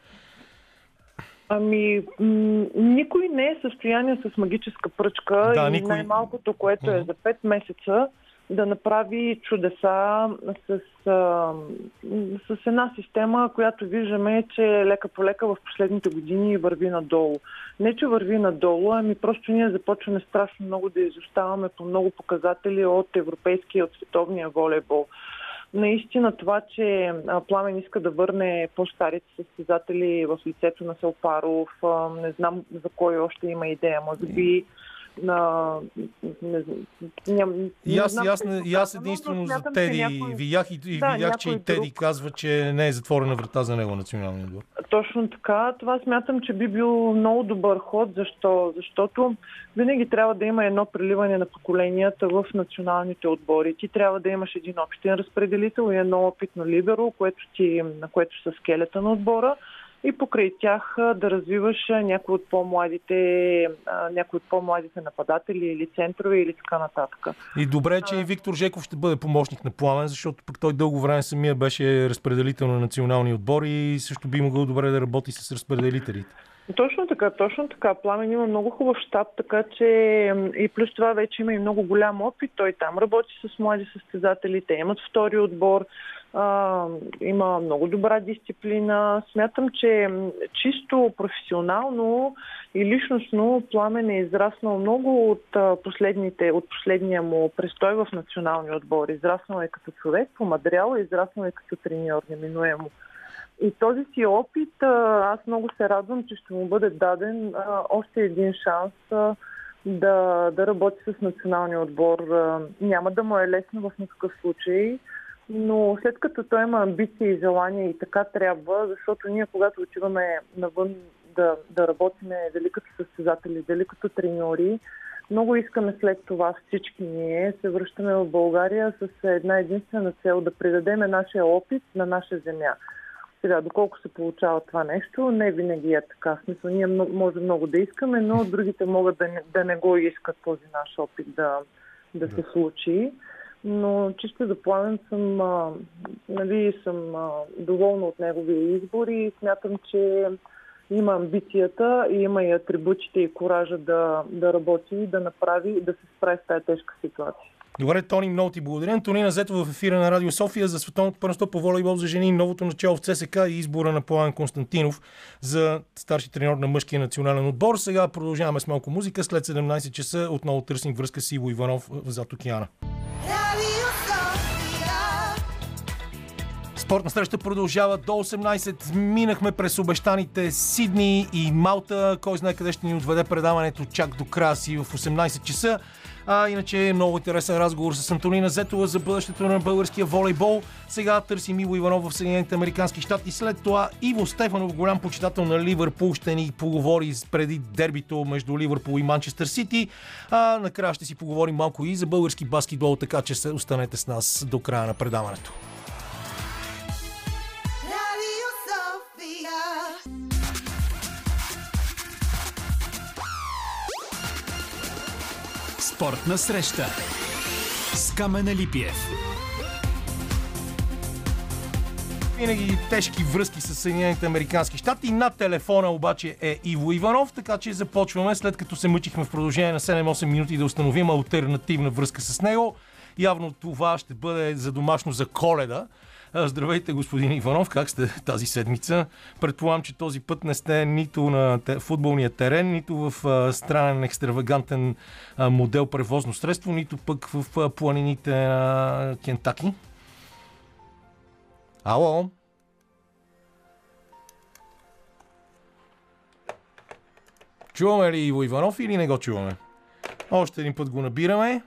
Ами, м- никой не е състояние с магическа пръчка Да, и никой- най-малкото, което е за 5 месеца, да направи чудеса с, с една система, която виждаме, че лека по лека в последните години върви надолу. Не, че върви надолу, ами просто ние започваме страшно много да изоставаме по много показатели от европейския и от световния волейбол. Наистина това, че Пламен иска да върне по-старите състезатели в лицето на Селпаров, не знам за кой още има идея, може би на... Не, ням, И аз, и аз, не- и аз единствено но за Теди някой- видях и, и Да, видях, че и Теди друг. казва, че не е затворена врата за него националния отбор. Точно така. Това смятам, че би бил много добър ход. Защо? Защото винаги трябва да има едно преливане на поколенията в националните отбори. Ти трябва да имаш един общен разпределител и едно опитно либеро, което ти, на което са скелета на отбора и покрай тях да развиваш някои от по-младите, някои от по-младите нападатели или центрове или така нататък. И добре, че и Виктор Жеков ще бъде помощник на Пламен, защото пък той дълго време самия беше разпределител на национални отбори и също би могъл добре да работи с разпределителите. Точно така, точно така. Пламен има много хубав щаб, така че и плюс това вече има и много голям опит. Той там работи с млади състезатели, те имат втори отбор. А, има много добра дисциплина. Смятам, че чисто професионално и личностно Пламен е израснал много от, последните, от последния му престой в националния отбор. Израснал е като човек, помадрял, израснал е като треньор, неминуемо. И този си опит, аз много се радвам, че ще му бъде даден още един шанс да, да работи с националния отбор. Няма да му е лесно в никакъв случай, но след като той има амбиции и желания и така трябва, защото ние когато отиваме навън да, да работиме дали като състезатели, дали като треньори, много искаме след това всички ние се връщаме в България с една единствена цел да предадем нашия опит на наша земя. Сега, доколко се получава това нещо, не винаги е така. В смисъл, ние може много да искаме, но другите могат да не, да не го искат този наш опит да, да се случи. Но чисто за пламен съм, а, нали, съм а, доволна от неговия избор и смятам, че има амбицията и има и атрибутите и коража да, да работи, да направи, да се справи с тази тежка ситуация. Добре, Тони, много ти благодаря. Антонина Зетова в ефира на Радио София за световното първенство по волейбол за жени, новото начало в ЦСК и избора на Пламен Константинов за старши треньор на мъжкия национален отбор. Сега продължаваме с малко музика. След 17 часа отново търсим връзка с Иво Иванов зад океана. Radio Спортна среща продължава до 18. Минахме през обещаните Сидни и Малта. Кой знае къде ще ни отведе предаването чак до края си в 18 часа. А иначе е много интересен разговор с Антонина Зетова за бъдещето на българския волейбол. Сега търсим Иво Иванов в Съединените Американски щати. След това Иво Стефанов, голям почитател на Ливърпул, ще ни поговори преди дербито между Ливърпул и Манчестър Сити. А накрая ще си поговорим малко и за български баскетбол, така че останете с нас до края на предаването. Спортна среща с Камена Липиев. Винаги тежки връзки с Съединените Американски щати. На телефона обаче е Иво Иванов, така че започваме след като се мъчихме в продължение на 7-8 минути да установим альтернативна връзка с него. Явно това ще бъде за домашно за коледа. Здравейте, господин Иванов, как сте тази седмица? Предполагам, че този път не сте нито на футболния терен, нито в странен, екстравагантен модел превозно средство, нито пък в планините на Кентаки. Ало? Чуваме ли Иво Иванов или не го чуваме? Още един път го набираме.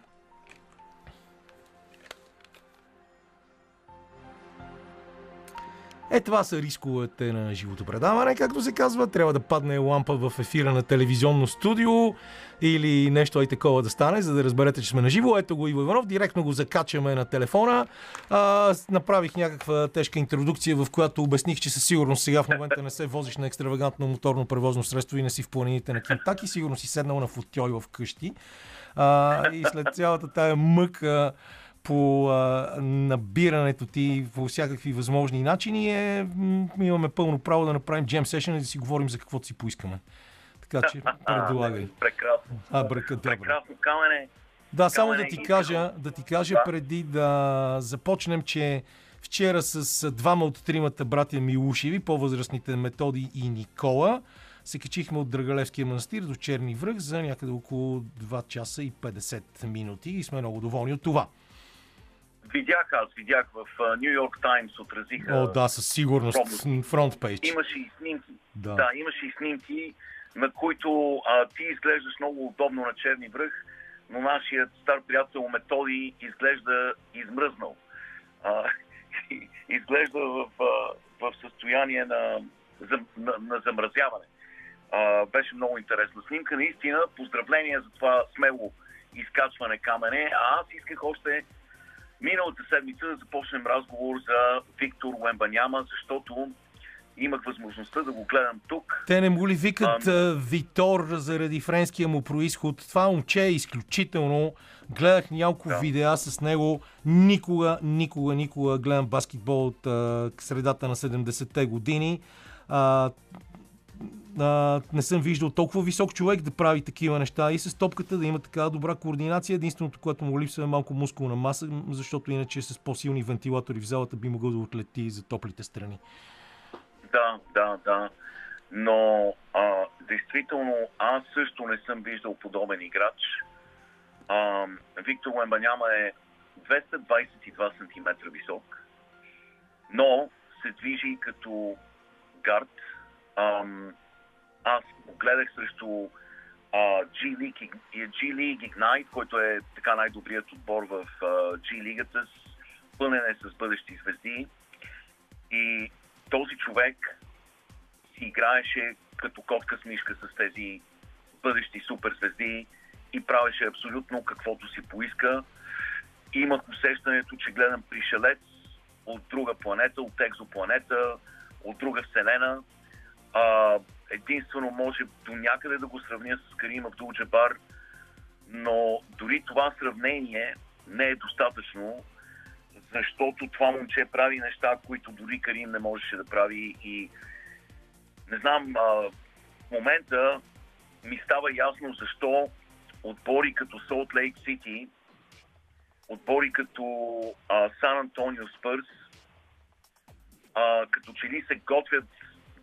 Е, това са рисковете на живото предаване, както се казва. Трябва да падне лампа в ефира на телевизионно студио или нещо и такова да стане, за да разберете, че сме на живо. Ето го Иво Иванов, директно го закачаме на телефона. А, направих някаква тежка интродукция, в която обясних, че със сигурност сега в момента не се возиш на екстравагантно моторно превозно средство и не си в планините на Кентаки. Сигурно си седнал на футьой в къщи. А, и след цялата тая мъка по а, набирането ти по всякакви възможни начини е, имаме пълно право да направим джем сешън и да си говорим за каквото си поискаме. Така че предлагай. Прекрасно. А, бръка, добре. Прекрасно, камене. Да, само да ти кажа, да ти кажа Да. преди да започнем, че вчера с двама от тримата братя Милушеви, по-възрастните Методи и Никола, се качихме от Драгалевския манастир до Черни връх за някъде около 2 часа и 50 минути и сме много доволни от това. Видях аз, видях в Нью Йорк Таймс отразиха. О, да, със сигурност. Пробно. Фронт пейдж. Имаше и снимки. Да. Да, имаше и снимки, на които а, ти изглеждаш много удобно на черни връх, но нашият стар приятел Методи изглежда измръзнал. А, изглежда в, в състояние на, на, на замразяване. А, беше много интересна снимка. Наистина, поздравления за това смело изкачване камене. А аз исках още миналата седмица да започнем разговор за Виктор Уембаняма, защото имах възможността да го гледам тук. Те не му ли викат а, Витор заради френския му происход? Това момче е изключително. Гледах няколко Да. видеа с него. Никога, никога, никога гледам баскетбол от а, средата на 70-те години. А, А, не съм виждал толкова висок човек да прави такива неща и с топката да има такава добра координация. Единственото, което му липсва е малко мускулна маса, защото иначе с по-силни вентилатори в залата би могъл да отлети за топлите страни. Да, да, да. Но а, действително аз също не съм виждал подобен играч. А, Виктор Уембаняма е 222 см висок, но се движи като гард. Ам, аз гледах срещу а, G, League, G League Ignite, който е така най-добрият отбор в а, G лигата, пълнен е с бъдещи звезди. И този човек си играеше като котка с мишка с тези бъдещи суперзвезди и правеше абсолютно каквото си поиска. Имах усещането, че гледам пришелец от друга планета, от екзопланета, от друга вселена. А, единствено може до някъде да го сравня с Карим Абдул Джабар, но дори това сравнение не е достатъчно, защото това момче прави неща, които дори Карим не можеше да прави и не знам, а, в момента ми става ясно защо отбори като Salt Lake City, отбори като Сан Антонио Спърс, като че ли се готвят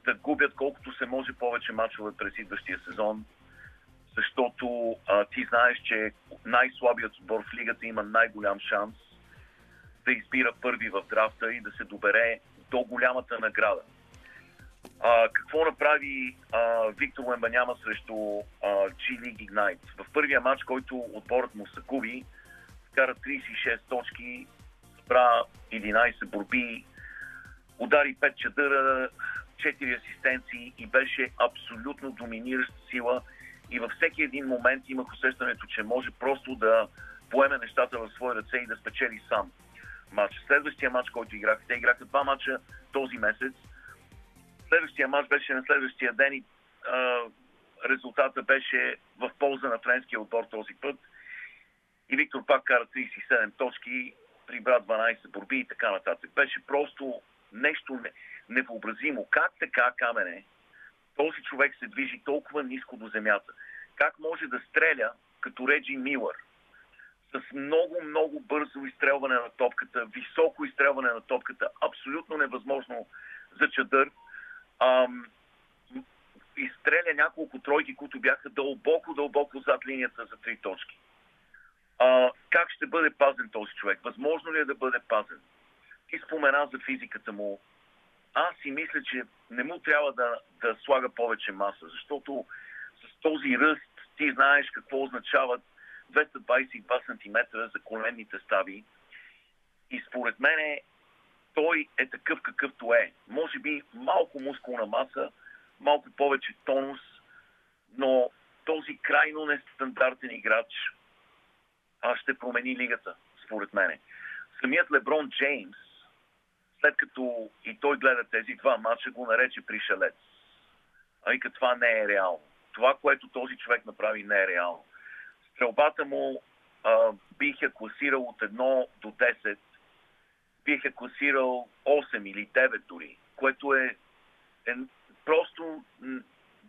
да губят колкото се може повече мачове през идващия сезон, защото а, ти знаеш, че най-слабият отбор в лигата има най-голям шанс да избира първи в драфта и да се добере до голямата награда. А, какво направи а, Виктор Лембаняма срещу а, G League Ignite? В първия матч, който отборът му загуби, вкара 36 точки, спра 11 борби, удари 5 чадъра, 4 асистенции и беше абсолютно доминираща сила и във всеки един момент имах усещането, че може просто да поеме нещата в свои ръце и да спечели сам матч. Следващия матч, който играха, те играха два матча този месец. Следващия матч беше на следващия ден и а, резултата беше в полза на френския отбор този път. И Виктор пак кара 37 точки, прибра 12 борби и така нататък. Беше просто нещо не, невъобразимо. Как така, Камене, този човек се движи толкова ниско до земята? Как може да стреля като Реджи Милър? С много, много бързо изстрелване на топката, високо изстрелване на топката, абсолютно невъзможно за чадър. Ам, изстреля няколко тройки, които бяха дълбоко, дълбоко зад линията за три точки. А, как ще бъде пазен този човек? Възможно ли е да бъде пазен? Ти спомена за физиката му. Аз си мисля, че не му трябва да, да слага повече маса, защото с този ръст ти знаеш какво означават 222 см за коленните стави. И според мен той е такъв какъвто е. Може би малко мускулна маса, малко повече тонус, но този крайно нестандартен играч ще промени лигата, според мене. Самият Леброн Джеймс, след като и той гледа тези два матча, го нарече пришелец. А като това не е реално. Това, което този човек направи, не е реално. Стрелбата му а, бих я класирал от 1 до 10, бих я класирал 8 или 9 дори, което е, е просто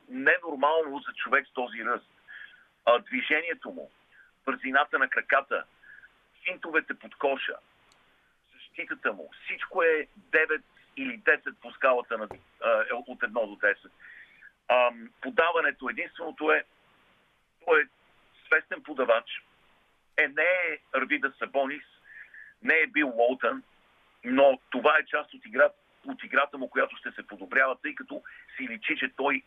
ненормално за човек с този ръст. А, движението му, бързината на краката, финтовете под коша, защитата му, всичко е 9 или 10 по скалата на, а, е от 1 до 10. Ам, подаването, единственото е, той е свестен подавач. Е, не е Арвида Сабонис, не е бил Уолтън, но това е част от, игра, от играта му, която ще се подобрява, тъй като си личи, че той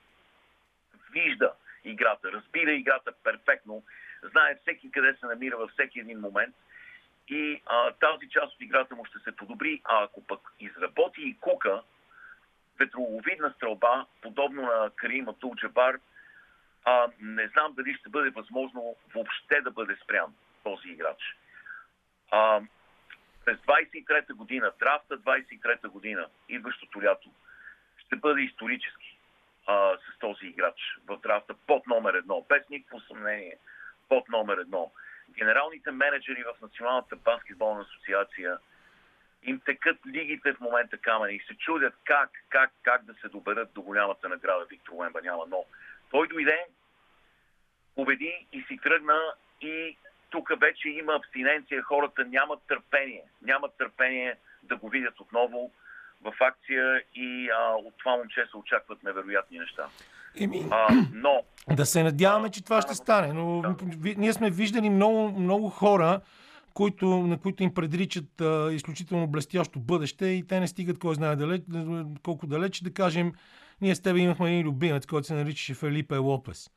вижда играта, разбира играта перфектно, знае всеки къде се намира във всеки един момент и а, тази част от играта му ще се подобри, а ако пък изработи и кука ветроловидна стрелба, подобно на Карим Абдул Джабар, а, не знам дали ще бъде възможно въобще да бъде спрян този играч. А, през 23-та година, драфта 23-та година, идващото лято, ще бъде исторически а, с този играч в драфта под номер едно, без никакво съмнение, под номер едно. Генералните менеджери в Националната баскетболна асоциация им текат лигите в момента камъни и се чудят как, как, как да се доберат до голямата награда. Виктор Уемба няма, но той дойде, победи и си тръгна и тук вече има абстиненция, хората нямат търпение, нямат търпение да го видят отново в акция и а, от това момче се очакват невероятни неща. Еми, А, но да се надяваме, че това ще стане. Но ви- ние сме виждали много, много хора, които, на които им предричат а, изключително блестящо бъдеще и те не стигат кой знае далеч, колко далеч. Да кажем, ние с теб имахме един любимец, който се наричаше Фелипе Лопес.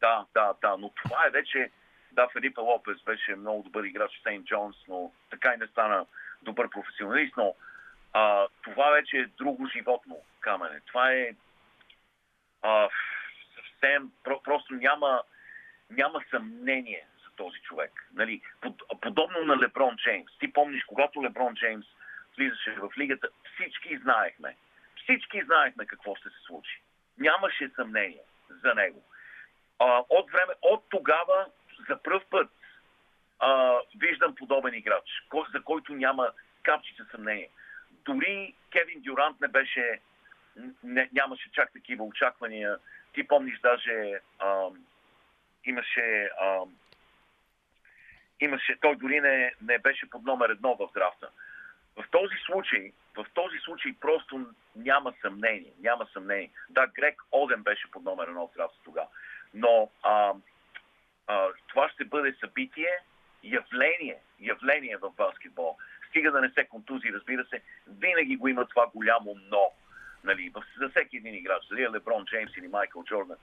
Да, да, да, но това е вече... Да, Филипе Лопес беше много добър играч в Сейнт Джонс, но така и не стана добър професионалист, но а, това вече е друго животно камене. Това е а, съвсем... Про, просто няма, няма съмнение за този човек. Нали, под, подобно на Леброн Джеймс. Ти помниш, когато Леброн Джеймс влизаше в лигата, всички знаехме. Всички знаехме какво ще се случи. Нямаше съмнение за него а, от време, от тогава за пръв път а, виждам подобен играч, за който няма капчица съмнение. Дори Кевин Дюрант не беше, не, нямаше чак такива очаквания. Ти помниш даже а, имаше, а, имаше, той дори не, не беше под номер едно в драфта. В този случай, в този случай просто няма съмнение. Няма съмнение. Да, Грег Оден беше под номер едно в драфта тогава. Но а, а, това ще бъде събитие, явление, явление в баскетбол. Стига да не се контузи, разбира се, винаги го има това голямо но. Нали, за всеки един играч, дали е Леброн Джеймс или Майкъл Джордан,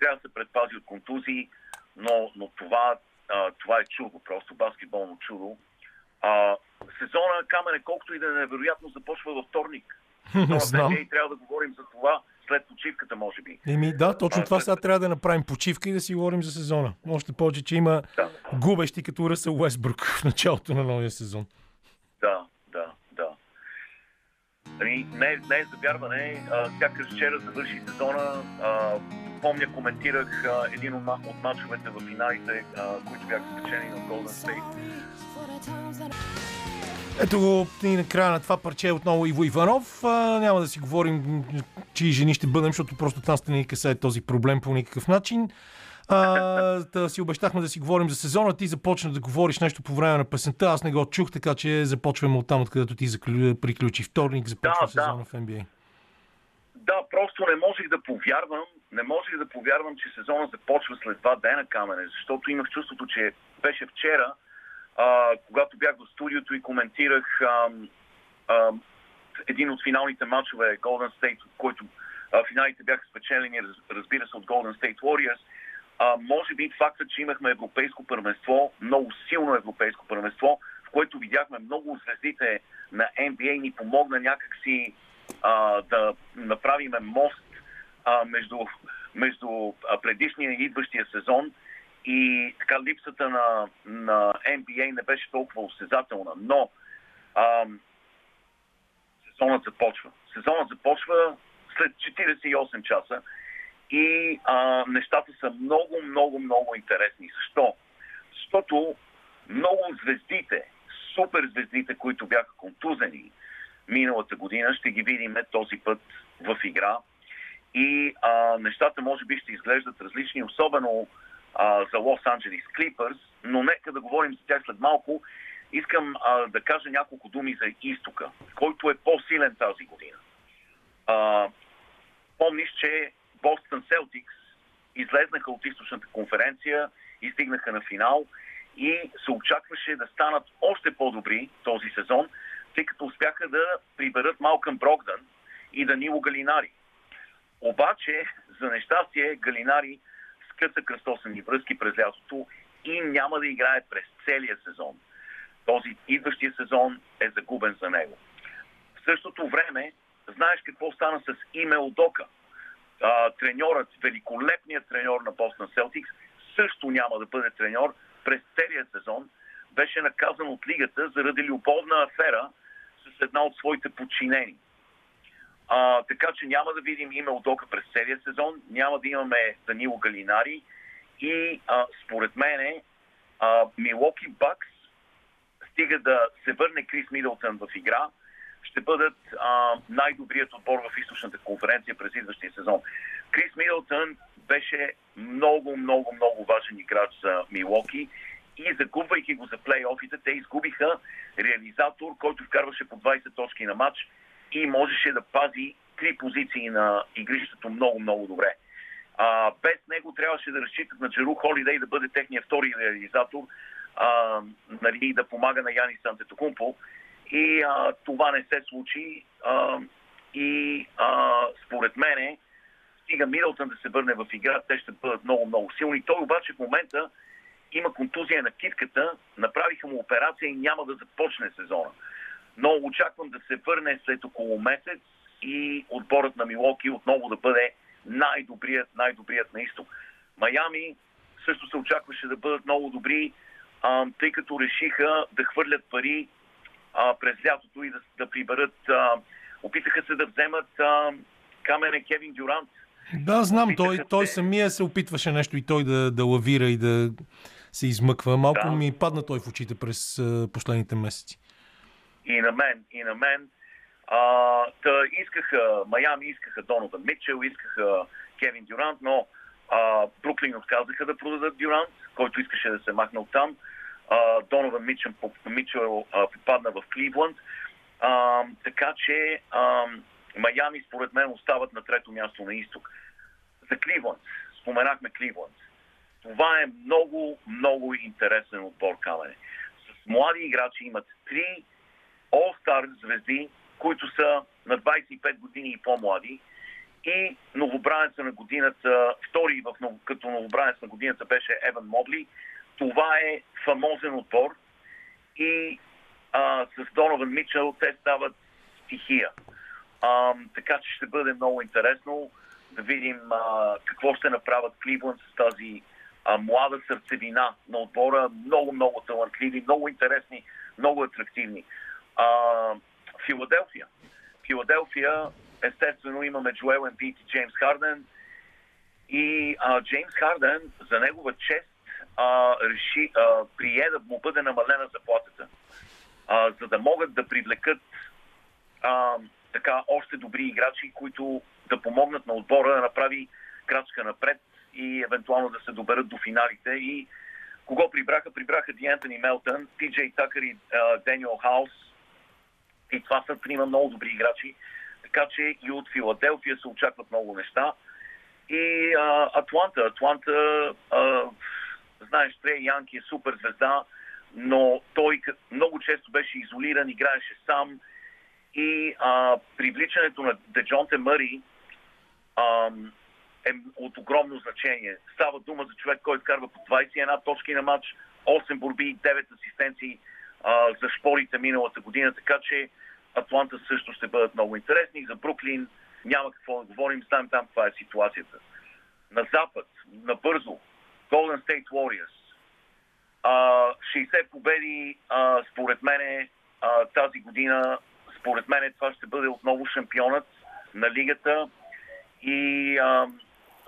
трябва да се предпази от контузии, но, но това, а, това е чудо, просто баскетболно чудо. А, сезона Камене, колкото и да е невероятно, започва във вторник. Знам. И трябва да говорим за това след почивката, може би. Еми да, точно А, това след- сега трябва да направим почивка и да си говорим за сезона. Още повече, че има Да. губещи като Ръсъл Уестбрук в началото на новия сезон. Да. Ами, не, не е за вярване. А, Сякаш вчера завърши сезона. А, помня, коментирах а, един от, от мачовете в финалите, а, които бяха спечелени от Golden State. Ето го и на края на това парче отново Иво Иванов. А, няма да си говорим, чии жени ще бъдем, защото просто там сте ни касае този проблем по никакъв начин. А, да си обещахме да си говорим за сезона. Ти започна да говориш нещо по време на песента. Аз не го чух, така че започваме от там, откъдето ти заклю... приключи вторник, започва Да, сезона да. в NBA. Да, просто не можех да повярвам, не можех да повярвам, че сезона започва след два дена камене, защото имах чувството, че беше вчера, а, когато бях в студиото и коментирах ам, ам, един от финалните матчове Golden State, в който а, финалите бяха спечелени, раз, разбира се, от Golden State Warriors. А, може би факта, че имахме европейско първенство, много силно европейско първенство, в което видяхме много от звездите на NBA, ни помогна някакси а, да направим мост а, между, между а, предишния и идващия сезон и така липсата на, на NBA не беше толкова осезателна. Но ам, сезонът започва. Сезонът започва след 48 часа и а, нещата са много, много, много интересни. Защо? Защото много от звездите, супер звездите, които бяха контузени миналата година, ще ги видим този път в игра. И а, нещата може би ще изглеждат различни, особено а, за Лос Анджелис Клипърс, но нека да говорим за тях след малко. Искам а, да кажа няколко думи за изтока, който е по-силен тази година. А, помниш, че Бостън Селтикс излезнаха от източната конференция и стигнаха на финал и се очакваше да станат още по-добри този сезон, тъй като успяха да приберат Малкъм Брогдан и Данило Галинари. Обаче, за нещастие, Галинари скъса кръстосани връзки през лятото и няма да играе през целия сезон. Този идващия сезон е загубен за него. В същото време, знаеш какво стана с Име Одока? А, треньорът, великолепният треньор на Бостон Селтикс, също няма да бъде треньор през целия сезон. Беше наказан от лигата заради любовна афера с една от своите подчинени. А, така че няма да видим име Одока през целия сезон, няма да имаме Данило Галинари и а, според мене Милоки Бакс стига да се върне Крис Мидълтън в игра, ще бъдат а, най-добрият отбор в източната конференция през идващия сезон. Крис Мидълтън беше много, много, много важен играч за Милоки и загубвайки го за плейофите, те изгубиха реализатор, който вкарваше по 20 точки на матч и можеше да пази три позиции на игрището много, много добре. А, без него трябваше да разчитат на Джеру Холидей да бъде техния втори реализатор а, нали, да помага на Яни Сантетокумпо. И а, това не се случи. А, и а, според мене, стига Мидълтън да се върне в игра, те ще бъдат много, много силни. Той обаче в момента има контузия на китката, направиха му операция и няма да започне сезона. Но очаквам да се върне след около месец и отборът на Милоки отново да бъде най-добрият, най-добрият на изток. Майами също се очакваше да бъдат много добри, тъй като решиха да хвърлят пари а, през лятото и да, да приберат. А, опитаха се да вземат а, камене Кевин Дюрант. Да, знам, той, Опитаха той се- самия се опитваше нещо и той да, да лавира и да се измъква. Малко Да. ми падна той в очите през а, последните месеци. и на мен, и на мен. А, та искаха, Майами искаха Донован Митчел, искаха Кевин Дюрант, но а, Бруклин отказаха да продадат Дюрант, който искаше да се махне от там. Донован Митчел а, попадна в Кливланд. А, така че а, Майами според мен остават на трето място на изток. За Кливланд. Споменахме Кливланд. Това е много, много интересен отбор, Камене. С млади играчи имат три All-Star звезди, които са на 25 години и по-млади. И новобранеца на годината, втори в, като новобранец на годината беше Еван Мобли. Това е фамозен отбор. И а, с Донован Мичел те стават стихия. А, така че ще бъде много интересно да видим а, какво ще направят Кливланд с тази а, млада сърцевина на отбора. Много, много талантливи, много интересни, много атрактивни. А, Филаделфия. Филаделфия, естествено, имаме Джоел Ембит и Джеймс Харден. И а, Джеймс Харден, за негова чест, а, реши, а, прие да му бъде намалена заплатата, а, за да могат да привлекат а, така още добри играчи, които да помогнат на отбора да направи крачка напред и евентуално да се доберат до финалите. И кого прибраха? Прибраха Диантони Мелтън, Ти Джей Такър и Дениел Хаус. И това са трима много добри играчи. Така че и от Филаделфия се очакват много неща. И а, Атланта. Атланта, а, знаеш, Трей Янки е супер звезда, но той много често беше изолиран, играеше сам. И а, привличането на Деджонте Мъри е от огромно значение. Става дума за човек, който карва по 21 точки на матч, 8 борби, 9 асистенции а, за шпорите миналата година, така че Атланта също ще бъдат много интересни. За Бруклин няма какво да говорим, знаем там каква е ситуацията. На запад, набързо, Golden State Warriors. А, 60 победи, според мене, а, тази година, според мене това ще бъде отново шампионът на лигата и а,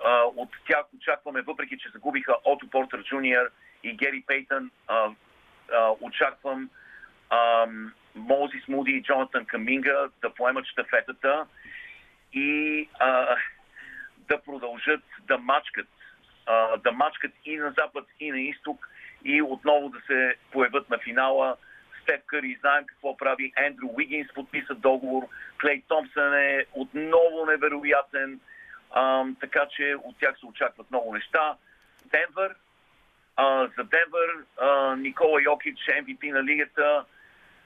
а, от тях очакваме, въпреки че загубиха Ото Портер Джуниор и Гери Пейтън, а, а, очаквам а, Мозис Муди и Джонатан Каминга да поемат щафетата и а, да продължат да мачкат. А, да мачкат и на запад, и на изток и отново да се появят на финала. Стеф Къри, знаем какво прави. Ендрю Уигинс подписа договор. Клей Томпсън е отново невероятен. А, така че от тях се очакват много неща. Денвър, а, за Денвър, а, Никола Йокич, MVP на лигата,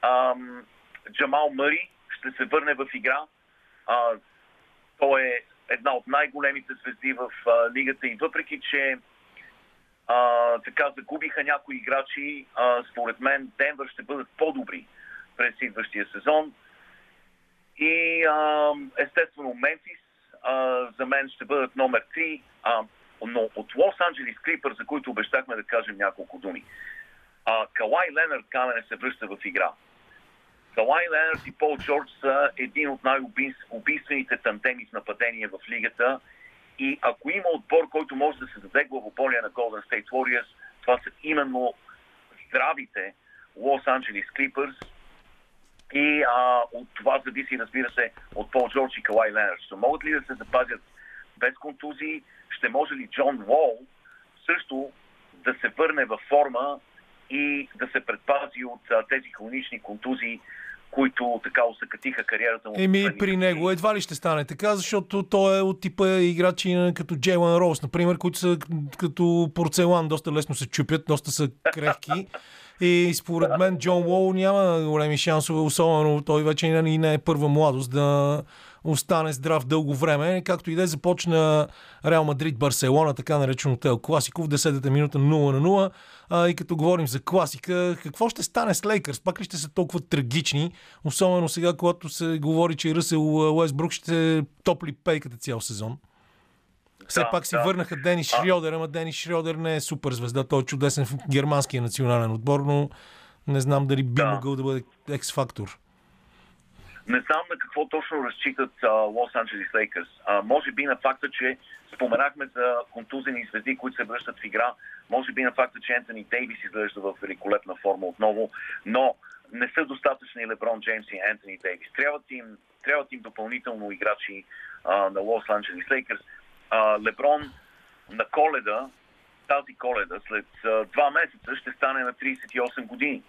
ам, Джамал Мъри ще се върне в игра. А, той е една от най-големите звезди в а, лигата и въпреки, че а, така загубиха някои играчи, а, според мен Денвър ще бъдат по-добри през идващия сезон. И а, естествено Мемфис а, за мен ще бъдат номер 3, а, но от Лос Анджелис Клипър, за които обещахме да кажем няколко думи. А, Калай Ленард Камене се връща в игра. Калай Ленард и Пол Джордж са един от най-убийствените тандеми в нападение в лигата. И ако има отбор, който може да се даде главоболие на Golden State Warriors, това са именно здравите Лос Анджелис Клипърс и а, от това зависи, разбира се, от Пол Джордж и Калай Ленър. Ще могат ли да се запазят без контузии? Ще може ли Джон Уол също да се върне във форма и да се предпази от а, тези хронични контузии, които така усъкатиха кариерата му. Еми, последните при него едва ли ще стане така, защото той е от типа играчи като Джейлан Роуз, например, които са като порцелан, доста лесно се чупят, доста са крехки. И според мен Джон Уол няма големи шансове, особено той вече и не е първа младост да остане здрав дълго време. Както и да е, започна Реал Мадрид Барселона, така нареченото Ел Класико в 10-та минута 0 на 0. А, и като говорим за класика, какво ще стане с Лейкърс? Пак ли ще са толкова трагични? Особено сега, когато се говори, че Ръсел Уестбрук ще топли пейката цял сезон. Все Да, пак си да. върнаха Денис Шрьодер, ама Денис Шрьодер не е супер звезда. Той е чудесен в германския национален отбор, но не знам дали би Да. могъл да бъде екс-фактор. Не знам на какво точно разчитат Лос Анджелис Лейкърс. Може би на факта, че споменахме за контузени звезди, които се връщат в игра. Може би на факта, че Ентони Дейвис изглежда в великолепна форма отново. Но не са достатъчни Леброн Джеймс и Ентони Дейвис. Трябват им, трябват им допълнително играчи а, на Лос Анджелис Лейкърс. Леброн на коледа, тази коледа, след а, два месеца, ще стане на 38 години.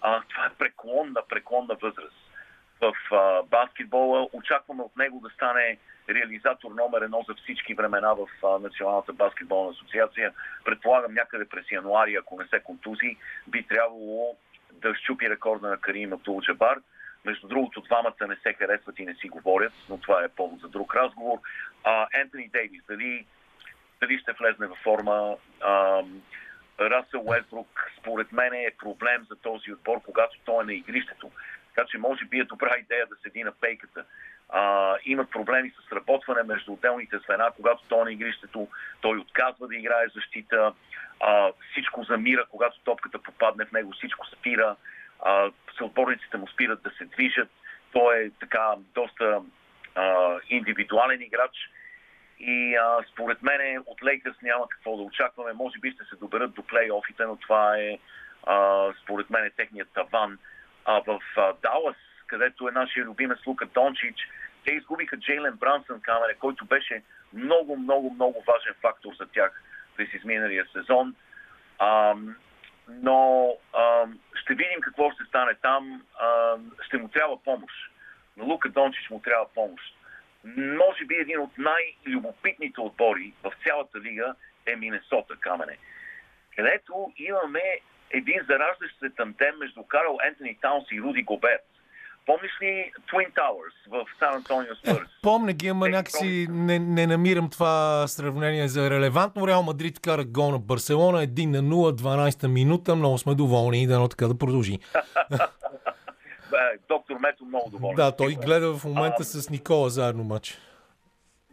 А, това е преклонна, преклонна възраст в а, баскетбола. Очакваме от него да стане реализатор номер едно за всички времена в а, Националната баскетболна асоциация. Предполагам някъде през януари, ако не се контузи, би трябвало да щупи рекорда на Карим Абдул Джабар. Между другото, двамата не се харесват и не си говорят, но това е повод за друг разговор. А, Ентони Дейвис, дали, дали ще влезне във форма? Ам, Расъл Уестбрук, според мен е проблем за този отбор, когато той е на игрището. Така че може би е добра идея да седи на пейката. А, имат проблеми с сработване между отделните звена, когато той е на игрището, той отказва да играе защита, а, всичко замира, когато топката попадне в него, всичко спира, а, съотборниците му спират да се движат. Той е така доста а, индивидуален играч и а, според мен от Лейкърс няма какво да очакваме. Може би ще се доберат до плейофите, но това е а, според мен е техният таван. А в а, Далас, където е нашия любимец Лука Дончич, те изгубиха Джейлен Брансън Камере, който беше много, много, много важен фактор за тях през изминалия сезон. Ам, но ам, ще видим какво ще стане там. Ам, ще му трябва помощ. На Лука Дончич му трябва помощ. Може би един от най-любопитните отбори в цялата лига е Минесота Камене, където имаме един зараждащ се тандем между Карл Ентони Таунс и Руди Гоберт. Помниш ли Twin Towers в Сан Антонио Спърс? Помня ги, ама Те някакси не, не намирам това сравнение за релевантно. Реал Мадрид кара гол на Барселона, 1 на 0, 12-та минута. Много сме доволни и дано така да продължи. Доктор Мето много доволен. Да, той гледа в момента с Никола заедно матч.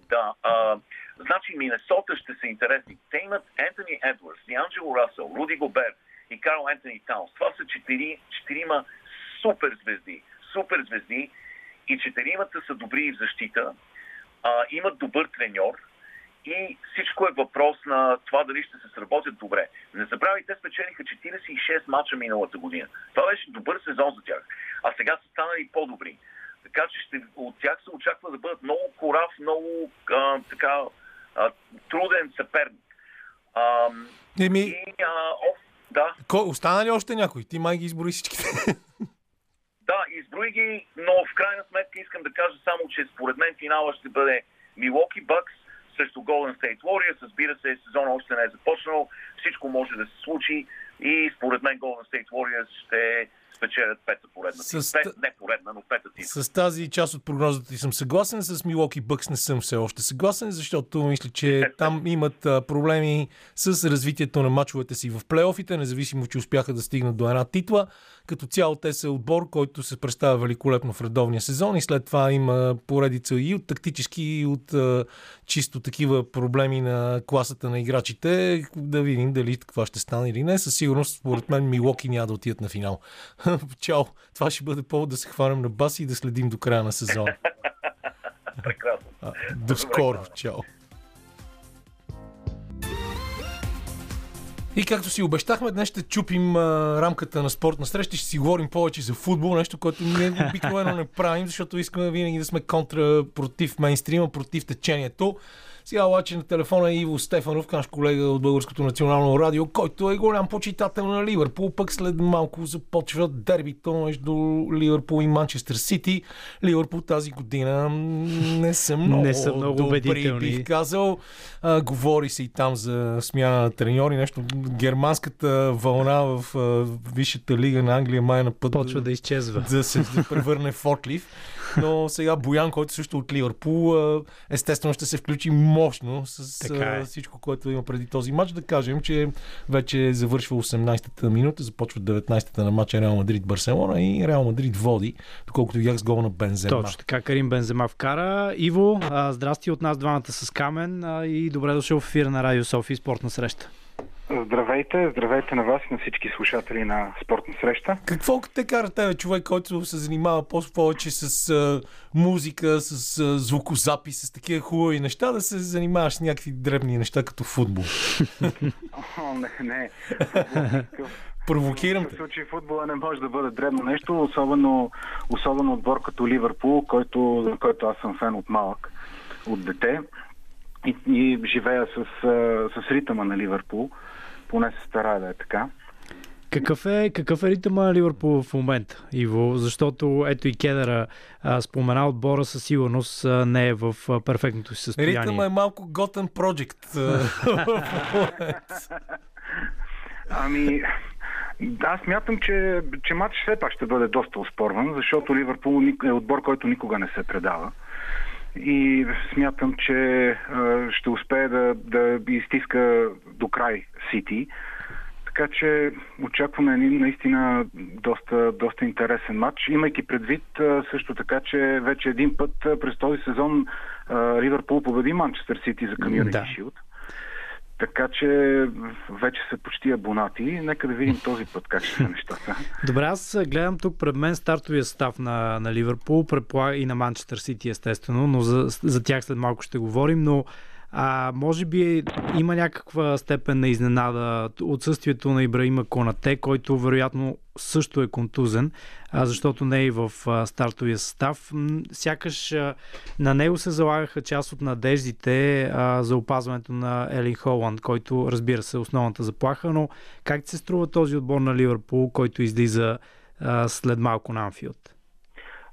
Да. А, значи Минесота ще са интересни. Те имат Ентони Едвардс, Дианджело Расъл, Руди Гобер и Карл Ентони Таунс. Това са четири, четирима супер звезди. Супер звезди и четиримата са добри в защита. А, имат добър треньор и всичко е въпрос на това дали ще се сработят добре. Не забравяй, те спечелиха 46 мача миналата година. Това беше добър сезон за тях. А сега са станали по-добри. Така че ще, от тях се очаква да бъдат много корав, много а, така а, труден съперник. А, Еми, и а, да, кой, остана ли още някой? Ти май ги избори всичките. да, изброи ги, но в крайна сметка искам да кажа само, че според мен финала ще бъде Милоки Бъкс срещу Golden State Warriors. Разбира се, сезон още не е започнал, всичко може да се случи и според мен Golden State Warriors ще спечелят пета поредна. С- Пет, не поредна, но пета титла. С тази част от прогнозата ти съм съгласен, с Милоки Бъкс не съм все още съгласен, защото мисля, че там имат проблеми с развитието на мачовете си в плейофите, независимо, че успяха да стигнат до една титла. Като цяло те са отбор, който се представя великолепно в редовния сезон и след това има поредица и от тактически, и от а, чисто такива проблеми на класата на играчите. Да видим дали това ще стане или не. Със сигурност, според мен, Милоки няма да отидат на финал. Чао! Това ще бъде повод да се хванем на баси и да следим до края на сезона. Прекрасно. До скоро. Чао! И както си обещахме, днес ще чупим а, рамката на спортна среща, ще си говорим повече за футбол, нещо, което ние обикновено не правим, защото искаме винаги да сме контра против мейнстрима, против течението. Сега обаче на телефона е Иво Стефанов, наш колега от Българското национално радио, който е голям почитател на Ливърпул. Пък след малко започва дербито между Ливърпул и Манчестър Сити. Ливърпул тази година не са много, Не са много добри, бих казал. А, говори се и там за смяна на треньори. Нещо, германската вълна в а, Висшата лига на Англия май на път Почва да изчезва. да се да превърне в отлив. Но сега Боян, който също от Ливърпул, естествено ще се включи мощно с Така е. всичко, което има преди този матч. Да кажем, че вече завършва 18-та минута, започва 19-та на матча Реал Мадрид-Барселона и Реал Мадрид води, доколкото видях с гол на Бензема. Точно така, Карим Бензема вкара. Иво, здрасти от нас двамата с Камен и добре дошъл в ефира на Радио Софи спортна среща. Здравейте, здравейте на вас и на всички слушатели на спортна среща. Какво те кара тебе, човек, който се занимава по- повече с а, музика, с а, звукозапис, с такива хубави неща, да се занимаваш с някакви дребни неща като футбол? О, не, не. Е. Провокирам В те. случай футбола не може да бъде дребно нещо, особено, особено отбор като Ливърпул, който, който аз съм фен от малък, от дете. И, и живея с, с ритъма на Ливърпул. Поне се старая да е така. Какъв е, какъв е ритъма на Ливърпул в момента, Иво? Защото ето и Кедъра а, спомена отбора със сигурност а, не е в а, перфектното си състояние. Ритъма е малко готен project. Ами, аз смятам, че, че матч все пак ще бъде доста оспорван, защото Ливърпул е отбор, който никога не се предава. И смятам, че а, ще успее да, да изтиска до край Сити. Така че очакваме един наистина доста, доста интересен матч, имайки предвид също така, че вече един път през този сезон Ливърпул победи Манчестър Сити за Community Да. Shield. Така че вече са почти абонати. Нека да видим този път как ще са нещата. Добре, аз гледам тук пред мен стартовия състав на, на Ливърпул предполага и на Манчестър Сити, естествено, но за, за тях след малко ще говорим, но а, може би има някаква степен на изненада отсъствието на Ибраима Конате, който вероятно също е контузен, а, защото не е и в а, стартовия състав. Сякаш а, на него се залагаха част от надеждите а, за опазването на Елин Холанд, който разбира се е основната заплаха, но как се струва този отбор на Ливърпул, който излиза а, след малко на Анфилд?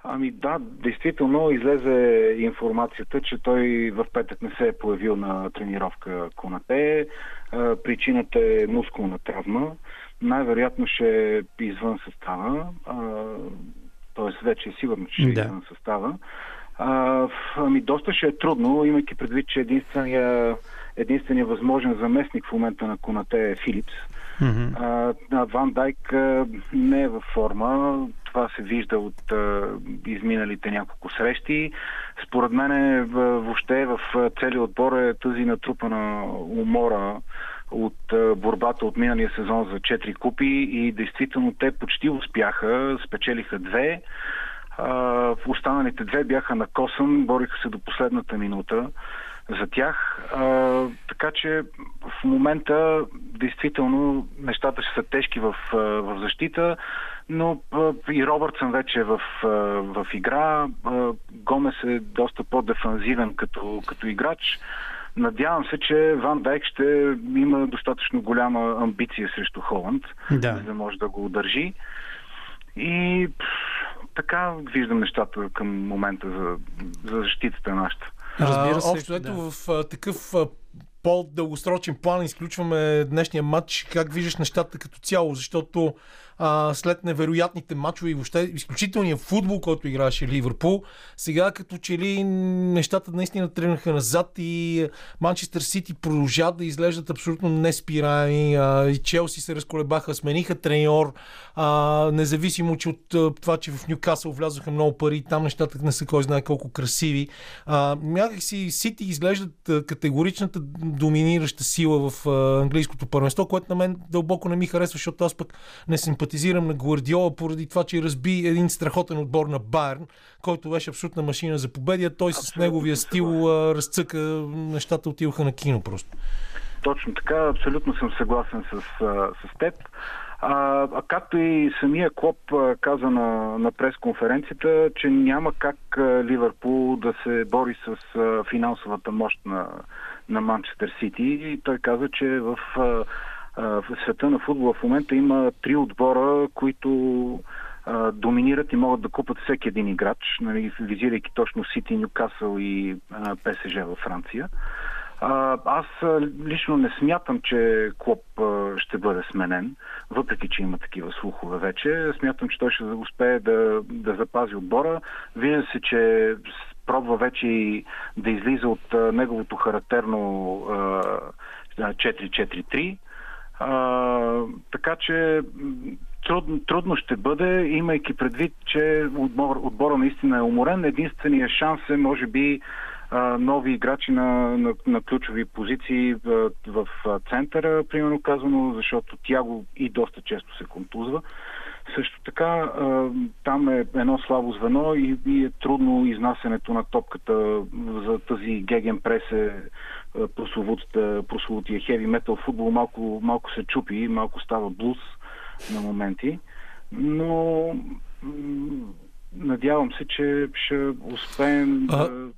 Ами да, действително излезе информацията, че той в петък не се е появил на тренировка Конате. А, Причината е мускулна травма. Най-вероятно ще е извън състава. Т.е. вече е сигурно, че ще е Да. извън състава. А, ами доста ще е трудно, имайки предвид, че единствения, единствения възможен заместник в момента на Конате е Филипс. Мгм. А, Ван Дайк не е във форма. Това се вижда от а, изминалите няколко срещи. Според мен въобще в целия отбор е тази натрупана умора от борбата от миналия сезон за 4 купи и действително те почти успяха, спечелиха две. А, останалите две бяха на косъм, бориха се до последната минута за тях. А, така че в момента действително нещата ще са тежки в, в защита, но и Робъртсън вече е в, в игра. Гомес е доста по-дефанзивен като, като играч. Надявам се, че Ван Дайк ще има достатъчно голяма амбиция срещу Холанд, Да. за да може да го удържи. И така виждам нещата към момента за, за защитата на нашата. Разбира А, се, Общо ето да. в а, такъв а, по-дългосрочен план изключваме днешния матч. Как виждаш нещата като цяло? Защото а, след невероятните матчове и въобще изключителния футбол, който играеше Ливърпул, сега като че ли нещата наистина тръгнаха назад и Манчестър Сити продължават да изглеждат абсолютно неспираеми. А, и Челси се разколебаха, смениха треньор, а, независимо че от а, това, че в Ньюкасъл влязоха много пари, там нещата не са кой знае колко красиви. А, някакси Сити изглеждат категоричната доминираща сила в а, английското първенство, което на мен дълбоко не ми харесва, защото аз пък не симпатизирам на Гвардиола поради това, че разби един страхотен отбор на Байерн, който беше абсолютна машина за победи, а той с Абсолютно неговия съм стил а, разцъка, нещата отиваха на кино просто. точно така. Абсолютно съм съгласен с, с теб. А, а както и самия Клоп каза на, на пресконференцията, че няма как Ливърпул да се бори с финансовата мощ на, на Манчестър Сити. И той каза, че в, в света на футбола в момента има три отбора, които доминират и могат да купат всеки един играч, нали, визирайки точно Сити, Нюкасъл и ПСЖ във Франция. Аз лично не смятам, че Клоп ще бъде сменен, въпреки че има такива слухове вече. Смятам, че той ще успее да, да запази отбора. Вижда се, че пробва вече и да излиза от неговото характерно а, 4-4-3. А, така че трудно, трудно ще бъде, имайки предвид, че отбор, отбора наистина е уморен. Единственият шанс е, може би, нови играчи на, на, на ключови позиции в, в центъра, примерно казано, защото Тяго и доста често се контузва. Също така, там е едно слабо звено и, и е трудно изнасянето на топката за тази геген прес е а, прословутата- прословутия хеви метал футбол. Малко, малко се чупи, малко става блуз на моменти, но надявам се, че ще успеем А, да...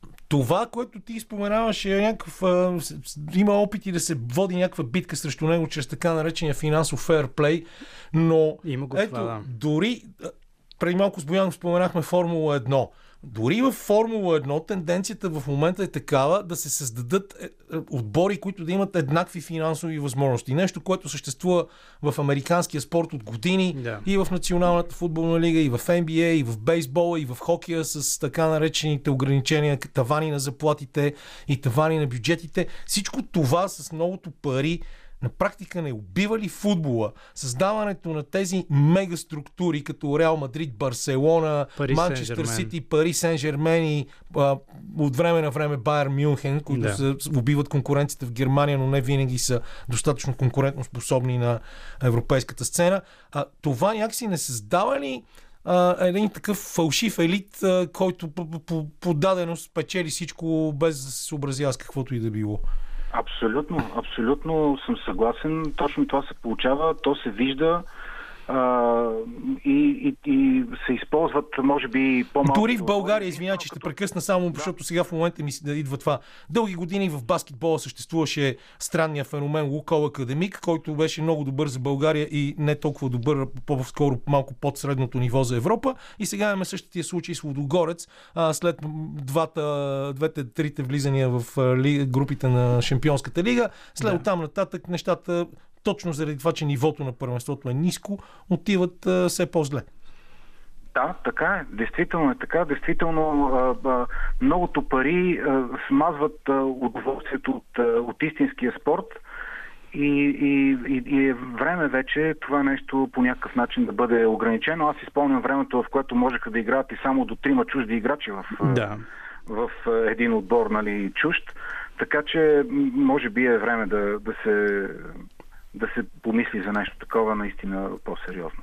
Това, което ти споменаваш е някакъв... Има опити да се води някаква битка срещу него чрез така наречения финансов фейрплей, но Има го ето, това, да. дори преди малко с Боян споменахме Формула 1. Дори в Формула 1 тенденцията в момента е такава да се създадат е, е, отбори, които да имат еднакви финансови възможности. Нещо, което съществува в американския спорт от години Да. и в Националната футболна лига, и в NBA, и в бейсбола, и в хокея с така наречените ограничения, тавани на заплатите и тавани на бюджетите. Всичко това с многото пари на практика не убива ли футбола? Създаването на тези мега структури, като Реал Мадрид, Барселона, Манчестър. Сити, Пари Сен Жермен и а, от време на време Байер Мюнхен, които Да. са, убиват конкуренцията в Германия, но не винаги са достатъчно конкурентно способни на европейската сцена. А, това някакси не създава ли а, един такъв фалшив елит, а, който по, по, по, по даденост печели всичко без да се съобразява с каквото и да било? Абсолютно, абсолютно съм съгласен. Точно това се получава, то се вижда а, и, и, и се използват, може би, по-малко. Дори в България, извинявай, че ще прекъсна само, защото сега в момента ми се да идва това. Дълги години в баскетбола съществуваше странния феномен Лукол Академик, който беше много добър за България и не толкова добър, по-скоро малко под средното ниво за Европа. И сега имаме същия случай с Лудогорец, а, след двата, двете, трите влизания в групите на Шампионската лига. След Да. да. там нататък нещата, точно заради това, че нивото на първенството е ниско, отиват а, все по-зле. Да, така е. Действително е така. Действително а, а, многото пари а, смазват а, удоволствието от, а, от истинския спорт и, и, и, и е време вече това нещо по някакъв начин да бъде ограничено. Аз изпълням времето, в което можеха да играят и само до трима чужди играчи в, Да. в а, един отбор, нали, чужд. Така че, може би е време да, да се да се помисли за нещо такова наистина по-сериозно.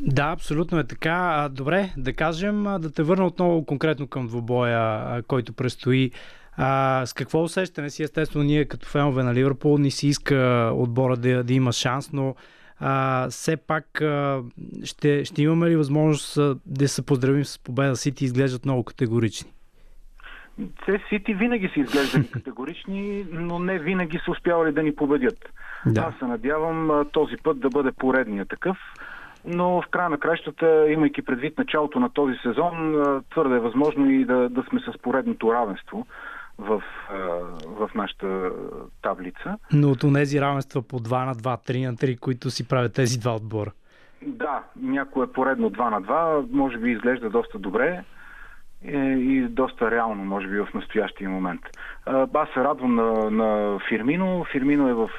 Да, абсолютно е така. Добре, да кажем, да те върна отново конкретно към двубоя, а, който предстои. А, с какво усещане си? Естествено, ние като фенове на Ливърпул ни си иска отбора да, да има шанс, но а, все пак а, ще, ще имаме ли възможност да се поздравим с победа Сити? Изглеждат много категорични. Те Сити винаги са изглеждали категорични, но не винаги са успявали да ни победят. Да. Аз се надявам този път да бъде поредния такъв, но в края на кращата, имайки предвид началото на този сезон, твърде е възможно и да, да сме с поредното равенство в, в нашата таблица. Но от тези равенства по 2 на 2, 3 на 3, които си правят тези два отбора. Да, някое поредно 2 на 2, може би изглежда доста добре и доста реално, може би, в настоящия момент. Аз се радвам на, на Фирмино. Фирмино е в,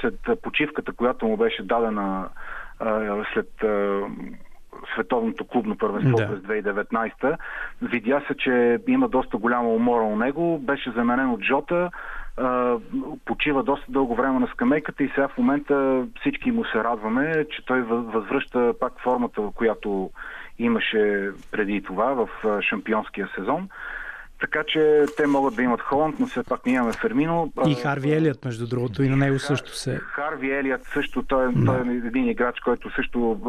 след почивката, която му беше дадена след световното клубно първенство Да. през 2019. Видя се, че има доста голяма умора у него. Беше заменен от Жота. Почива доста дълго време на скамейката и сега в момента всички му се радваме, че той въз- възвръща пак формата, която имаше преди това в шампионския сезон. Така че те могат да имат Холанд, но все пак ние имаме Фермино. И Харви Елият, между другото, и на него също се... Харви Елият също, той, Да. той е един играч, който също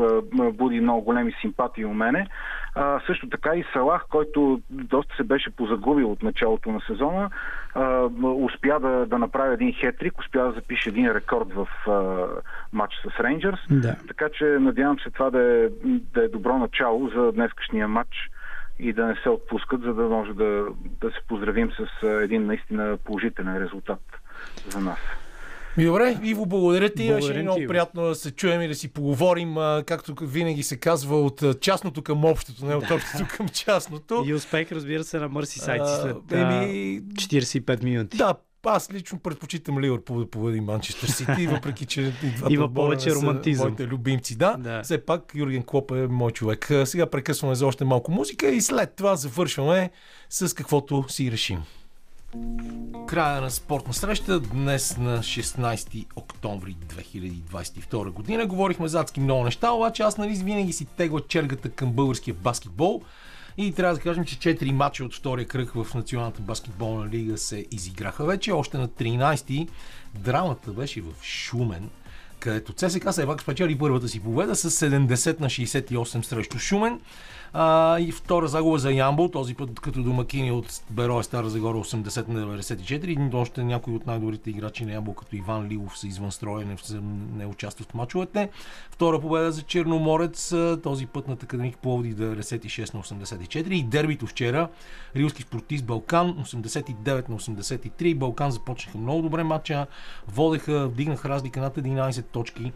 буди много големи симпатии у мене. А, също така и Салах, който доста се беше позагубил от началото на сезона, а, успя да, да направи един хетрик, успя да запише един рекорд в а, матч с Рейнджърс. Да. Така че надявам се това да е, да е добро начало за днескашния матч и да не се отпускат, за да може да, да се поздравим с а, един наистина положителен резултат за нас. Ми, Добре, Иво, благодаря ти. Благодарим Беше ти, много приятно да се чуем и да си поговорим, а, както винаги се казва, от а, частното към общото, не от общото към частното. И успех, разбира се, на Мърси сайти А, след еми, 45 минути. Да, аз лично предпочитам Ливърпул да победи Манчестър Сити, въпреки че и двата Има повече не са романтизъм. Моите любимци, да. Да. Все пак Юрген Клоп е мой човек. Сега прекъсваме за още малко музика и след това завършваме с каквото си решим. Края на спортна среща днес на 16 октомври 2022 година. Говорихме за адски много неща, обаче аз нали винаги си тегла чергата към българския баскетбол. И трябва да кажем, че 4 мача от втория кръг в Националната баскетболна лига се изиграха вече. Още на 13-ти драмата беше в Шумен, където ЦСКА все пак спечели първата си победа с 70 на 68 срещу Шумен. А, и втора загуба за Ямбол, този път като домакини от Берое Стара Загора 80 на 94. И още някои от най-добрите играчи на Ямбол, като Иван Лилов, са извън строя, не, не участват в мачовете. Втора победа за Черноморец, този път на Академик Пловди 96 на 84. И дербито вчера, Рилски спортист Балкан 89 на 83. Балкан започнаха много добре матча, водеха, вдигнаха разлика над 11 точки.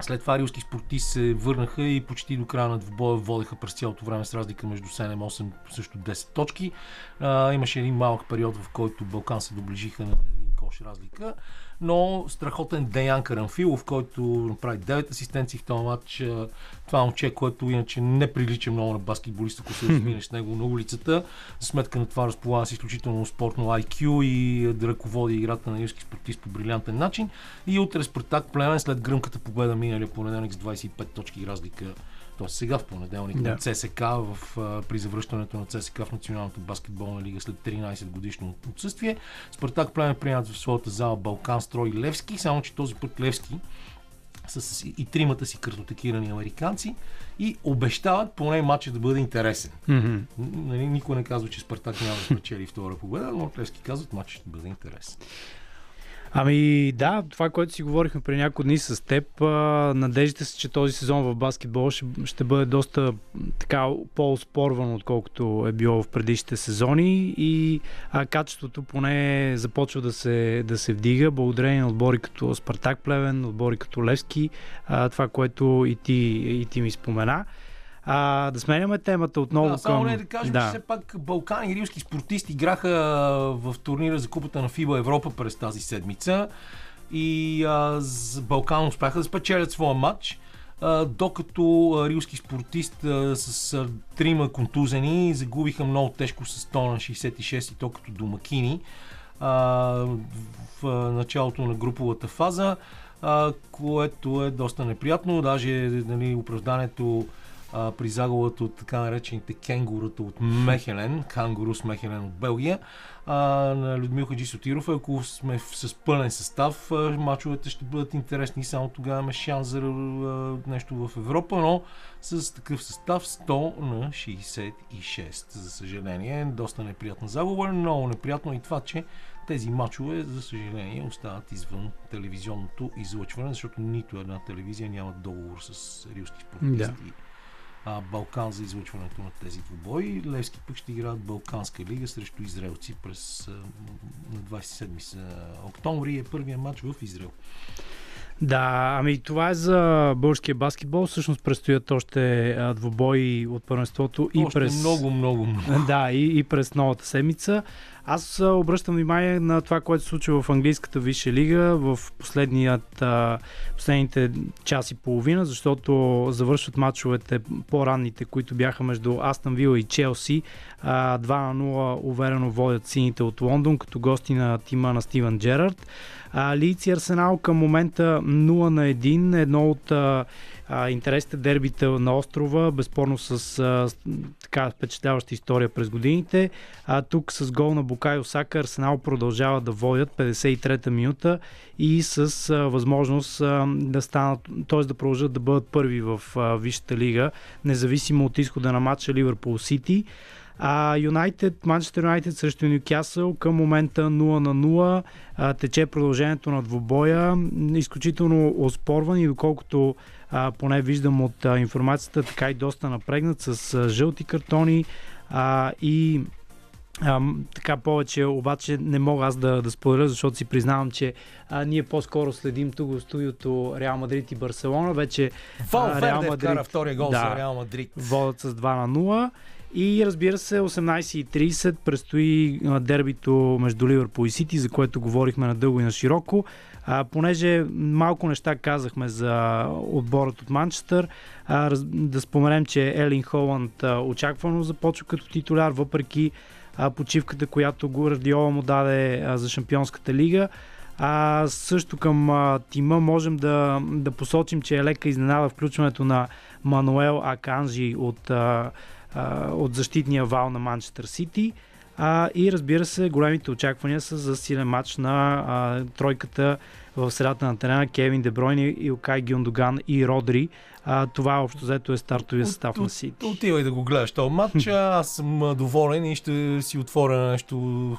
След това рилски спортисти се върнаха и почти до края на двубоя водеха през цялото време с разлика между 7-8 също 10 точки. А, имаше един малък период, в който Балкан се доближиха на един кош разлика. Но страхотен Деян Карамфилов, който направи 9 асистенции в този матч. А, Това момче, което иначе не прилича много на баскетболист, ако се разминеш с него на улицата. За сметка на това разполага с изключително спортно IQ и да ръководи играта на юрски спортист по брилянтен начин. И утре Спартак Плевен след гръмката победа миналия понеделник с 25 точки разлика то сега в понеделник Да. на ЦСК в, при завръщането на ЦСК в Националната баскетболна лига след 13 годишно отсъствие. Спартак Плевен приемат в своята зала Балкан Строй Левски, само че този път Левски с и тримата си картотекирани американци и обещават поне матча да бъде интересен. Нали, никой не казва, че Спартак няма да спечели втора победа, но Левски казват, матчът ще бъде интересен. Ами да, това, което си говорихме преди няколко дни с теб, надеждите се, че този сезон в баскетбол ще, ще бъде доста така по-спорван, отколкото е било в предишните сезони и а, качеството поне започва да се, да се вдига, благодарение на отбори като Спартак Плевен, отбори като Левски, а, това, което и ти, и ти ми спомена. А, да сменяме темата отново Да, само към... не да кажем, че все пак Балкан и рилски спортисти играха в турнира за купата на ФИБА Европа през тази седмица и а, Балкан успяха да спечелят своя матч, докато рилски спортист а, с а, трима контузени загубиха много тежко с 100 на 66 и то като домакини а, в началото на груповата фаза, което е доста неприятно. Даже нали, оправданието а, при загубата от така наречените кенгурата от Мехелен, кангурус Мехелен от Белгия, а, на Людмил Хаджи Сотиров. Ако сме с пълен състав, а, мачовете ще бъдат интересни само тогава имаме шанс за нещо в Европа, но с такъв състав 100 на 66. За съжаление, доста неприятна загуба, много неприятно и това, че тези мачове, за съжаление, остават извън телевизионното излъчване, защото нито една телевизия няма договор с рилски спортисти. А, Балкан за излъчването на тези двубои. Левски пък ще играят Балканска лига срещу израелци през а, на 27 с- октомври е първия матч в Израел. Да, ами това е за българския баскетбол. Всъщност предстоят още двубои от първенството и Още през... много, много, много. Да, и, и през новата седмица. Аз обръщам внимание на това, което се случва в английската висша лига в последният, последните час и половина, защото завършват матчовете по-ранните, които бяха между Астън Вила и Челси. А, 2 на 0 уверено водят сините от Лондон, като гости на тима на Стивен Джерард. А, Лиц и Арсенал към момента 0 на 1, едно от а, интересните дербита на острова, безспорно с а, така впечатляваща история през годините. А тук с гол на Букайо Сака Арсенал продължава да водят 53-та минута и с а, възможност а, да станат, т.е. да продължат да бъдат първи в а, Висшата лига, независимо от изхода на матча Ливърпул Сити. А Юнайтед, Манчестър Юнайтед срещу Ньюкасъл към момента 0 на 0. А, тече продължението на двобоя. Изключително оспорван и доколкото а, поне виждам от а, информацията, така и доста напрегнат с а, жълти картони а, и а, така повече, обаче не мога аз да, да споделя, защото си признавам, че а, ние по-скоро следим тук в студиото Реал Мадрид и Барселона. Вече Вал Реал Мадрид- вкара втория гол Да. за Реал Мадрид. водят с 2 на 0. И разбира се, 18.30 предстои дербито между Ливърпул и Сити, за което говорихме надълго и на широко. А, понеже малко неща казахме за отборът от Манчестър, а, раз, да споменем, че Елин Холанд а, очаквано започва като титуляр, въпреки а, почивката, която Гвардиола му даде а, за Шампионската лига. А също към а, тима можем да, да посочим, че е лека изненада включването на Мануел Аканжи от, а, а, от защитния вал на Манчестър Сити. А, и разбира се, големите очаквания са за силен матч на а, тройката в средата на терена Кевин Дебройн, Илкай Гюндоган и Родри. А, това общо взето е стартовия състав на Сити. Отивай да го гледаш този матч. Аз съм доволен и ще си отворя нещо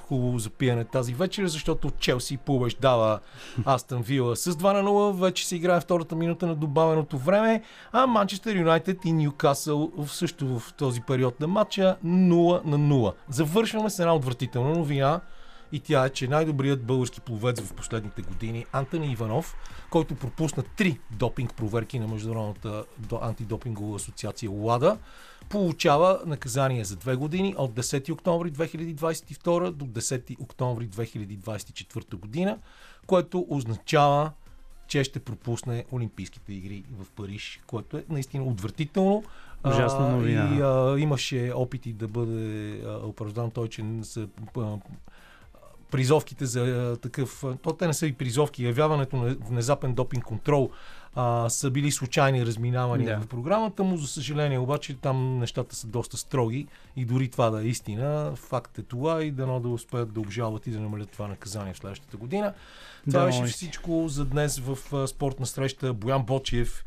хубаво за пиене тази вечер, защото Челси побеждава Астън Вила с 2 на 0. Вече се играе втората минута на добавеното време, а Манчестър Юнайтед и Ньюкасъл също в този период на матча 0 на 0. Завършваме с една отвратителна новина и тя е, че най-добрият български пловец в последните години Антони Иванов, който пропусна три допинг проверки на Международната до- антидопингова асоциация ЛАДА, получава наказание за две години от 10 октомври 2022 до 10 октомври 2024 година, което означава, че ще пропусне Олимпийските игри в Париж, което е наистина отвратително. Ужасна новина. И а, имаше опити да бъде оправдан той, че са а, призовките за такъв... То те не са и призовки. Явяването на внезапен допинг контрол а, са били случайни разминавания Да. в програмата му. За съжаление, обаче там нещата са доста строги и дори това да е истина, факт е това и дано да успеят да обжалват и да намалят това наказание в следващата година. Това Да, беше всичко за днес в спортна среща. Боян Бочев,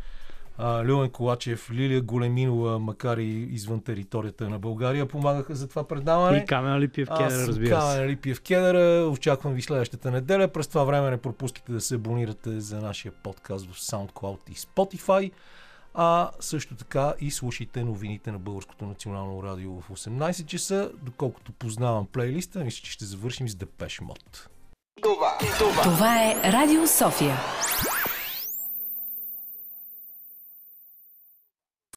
а, Люен Колачев, Лилия Големинова, макар и извън територията на България, помагаха за това предаване. И Камен Липиев съм разбира се. Камен Липиев Кедър. Очаквам ви следващата неделя. През това време не пропускайте да се абонирате за нашия подкаст в SoundCloud и Spotify. А също така и слушайте новините на Българското национално радио в 18 часа. Доколкото познавам плейлиста, мисля, че ще завършим с Депеш Мод. Това е Радио София.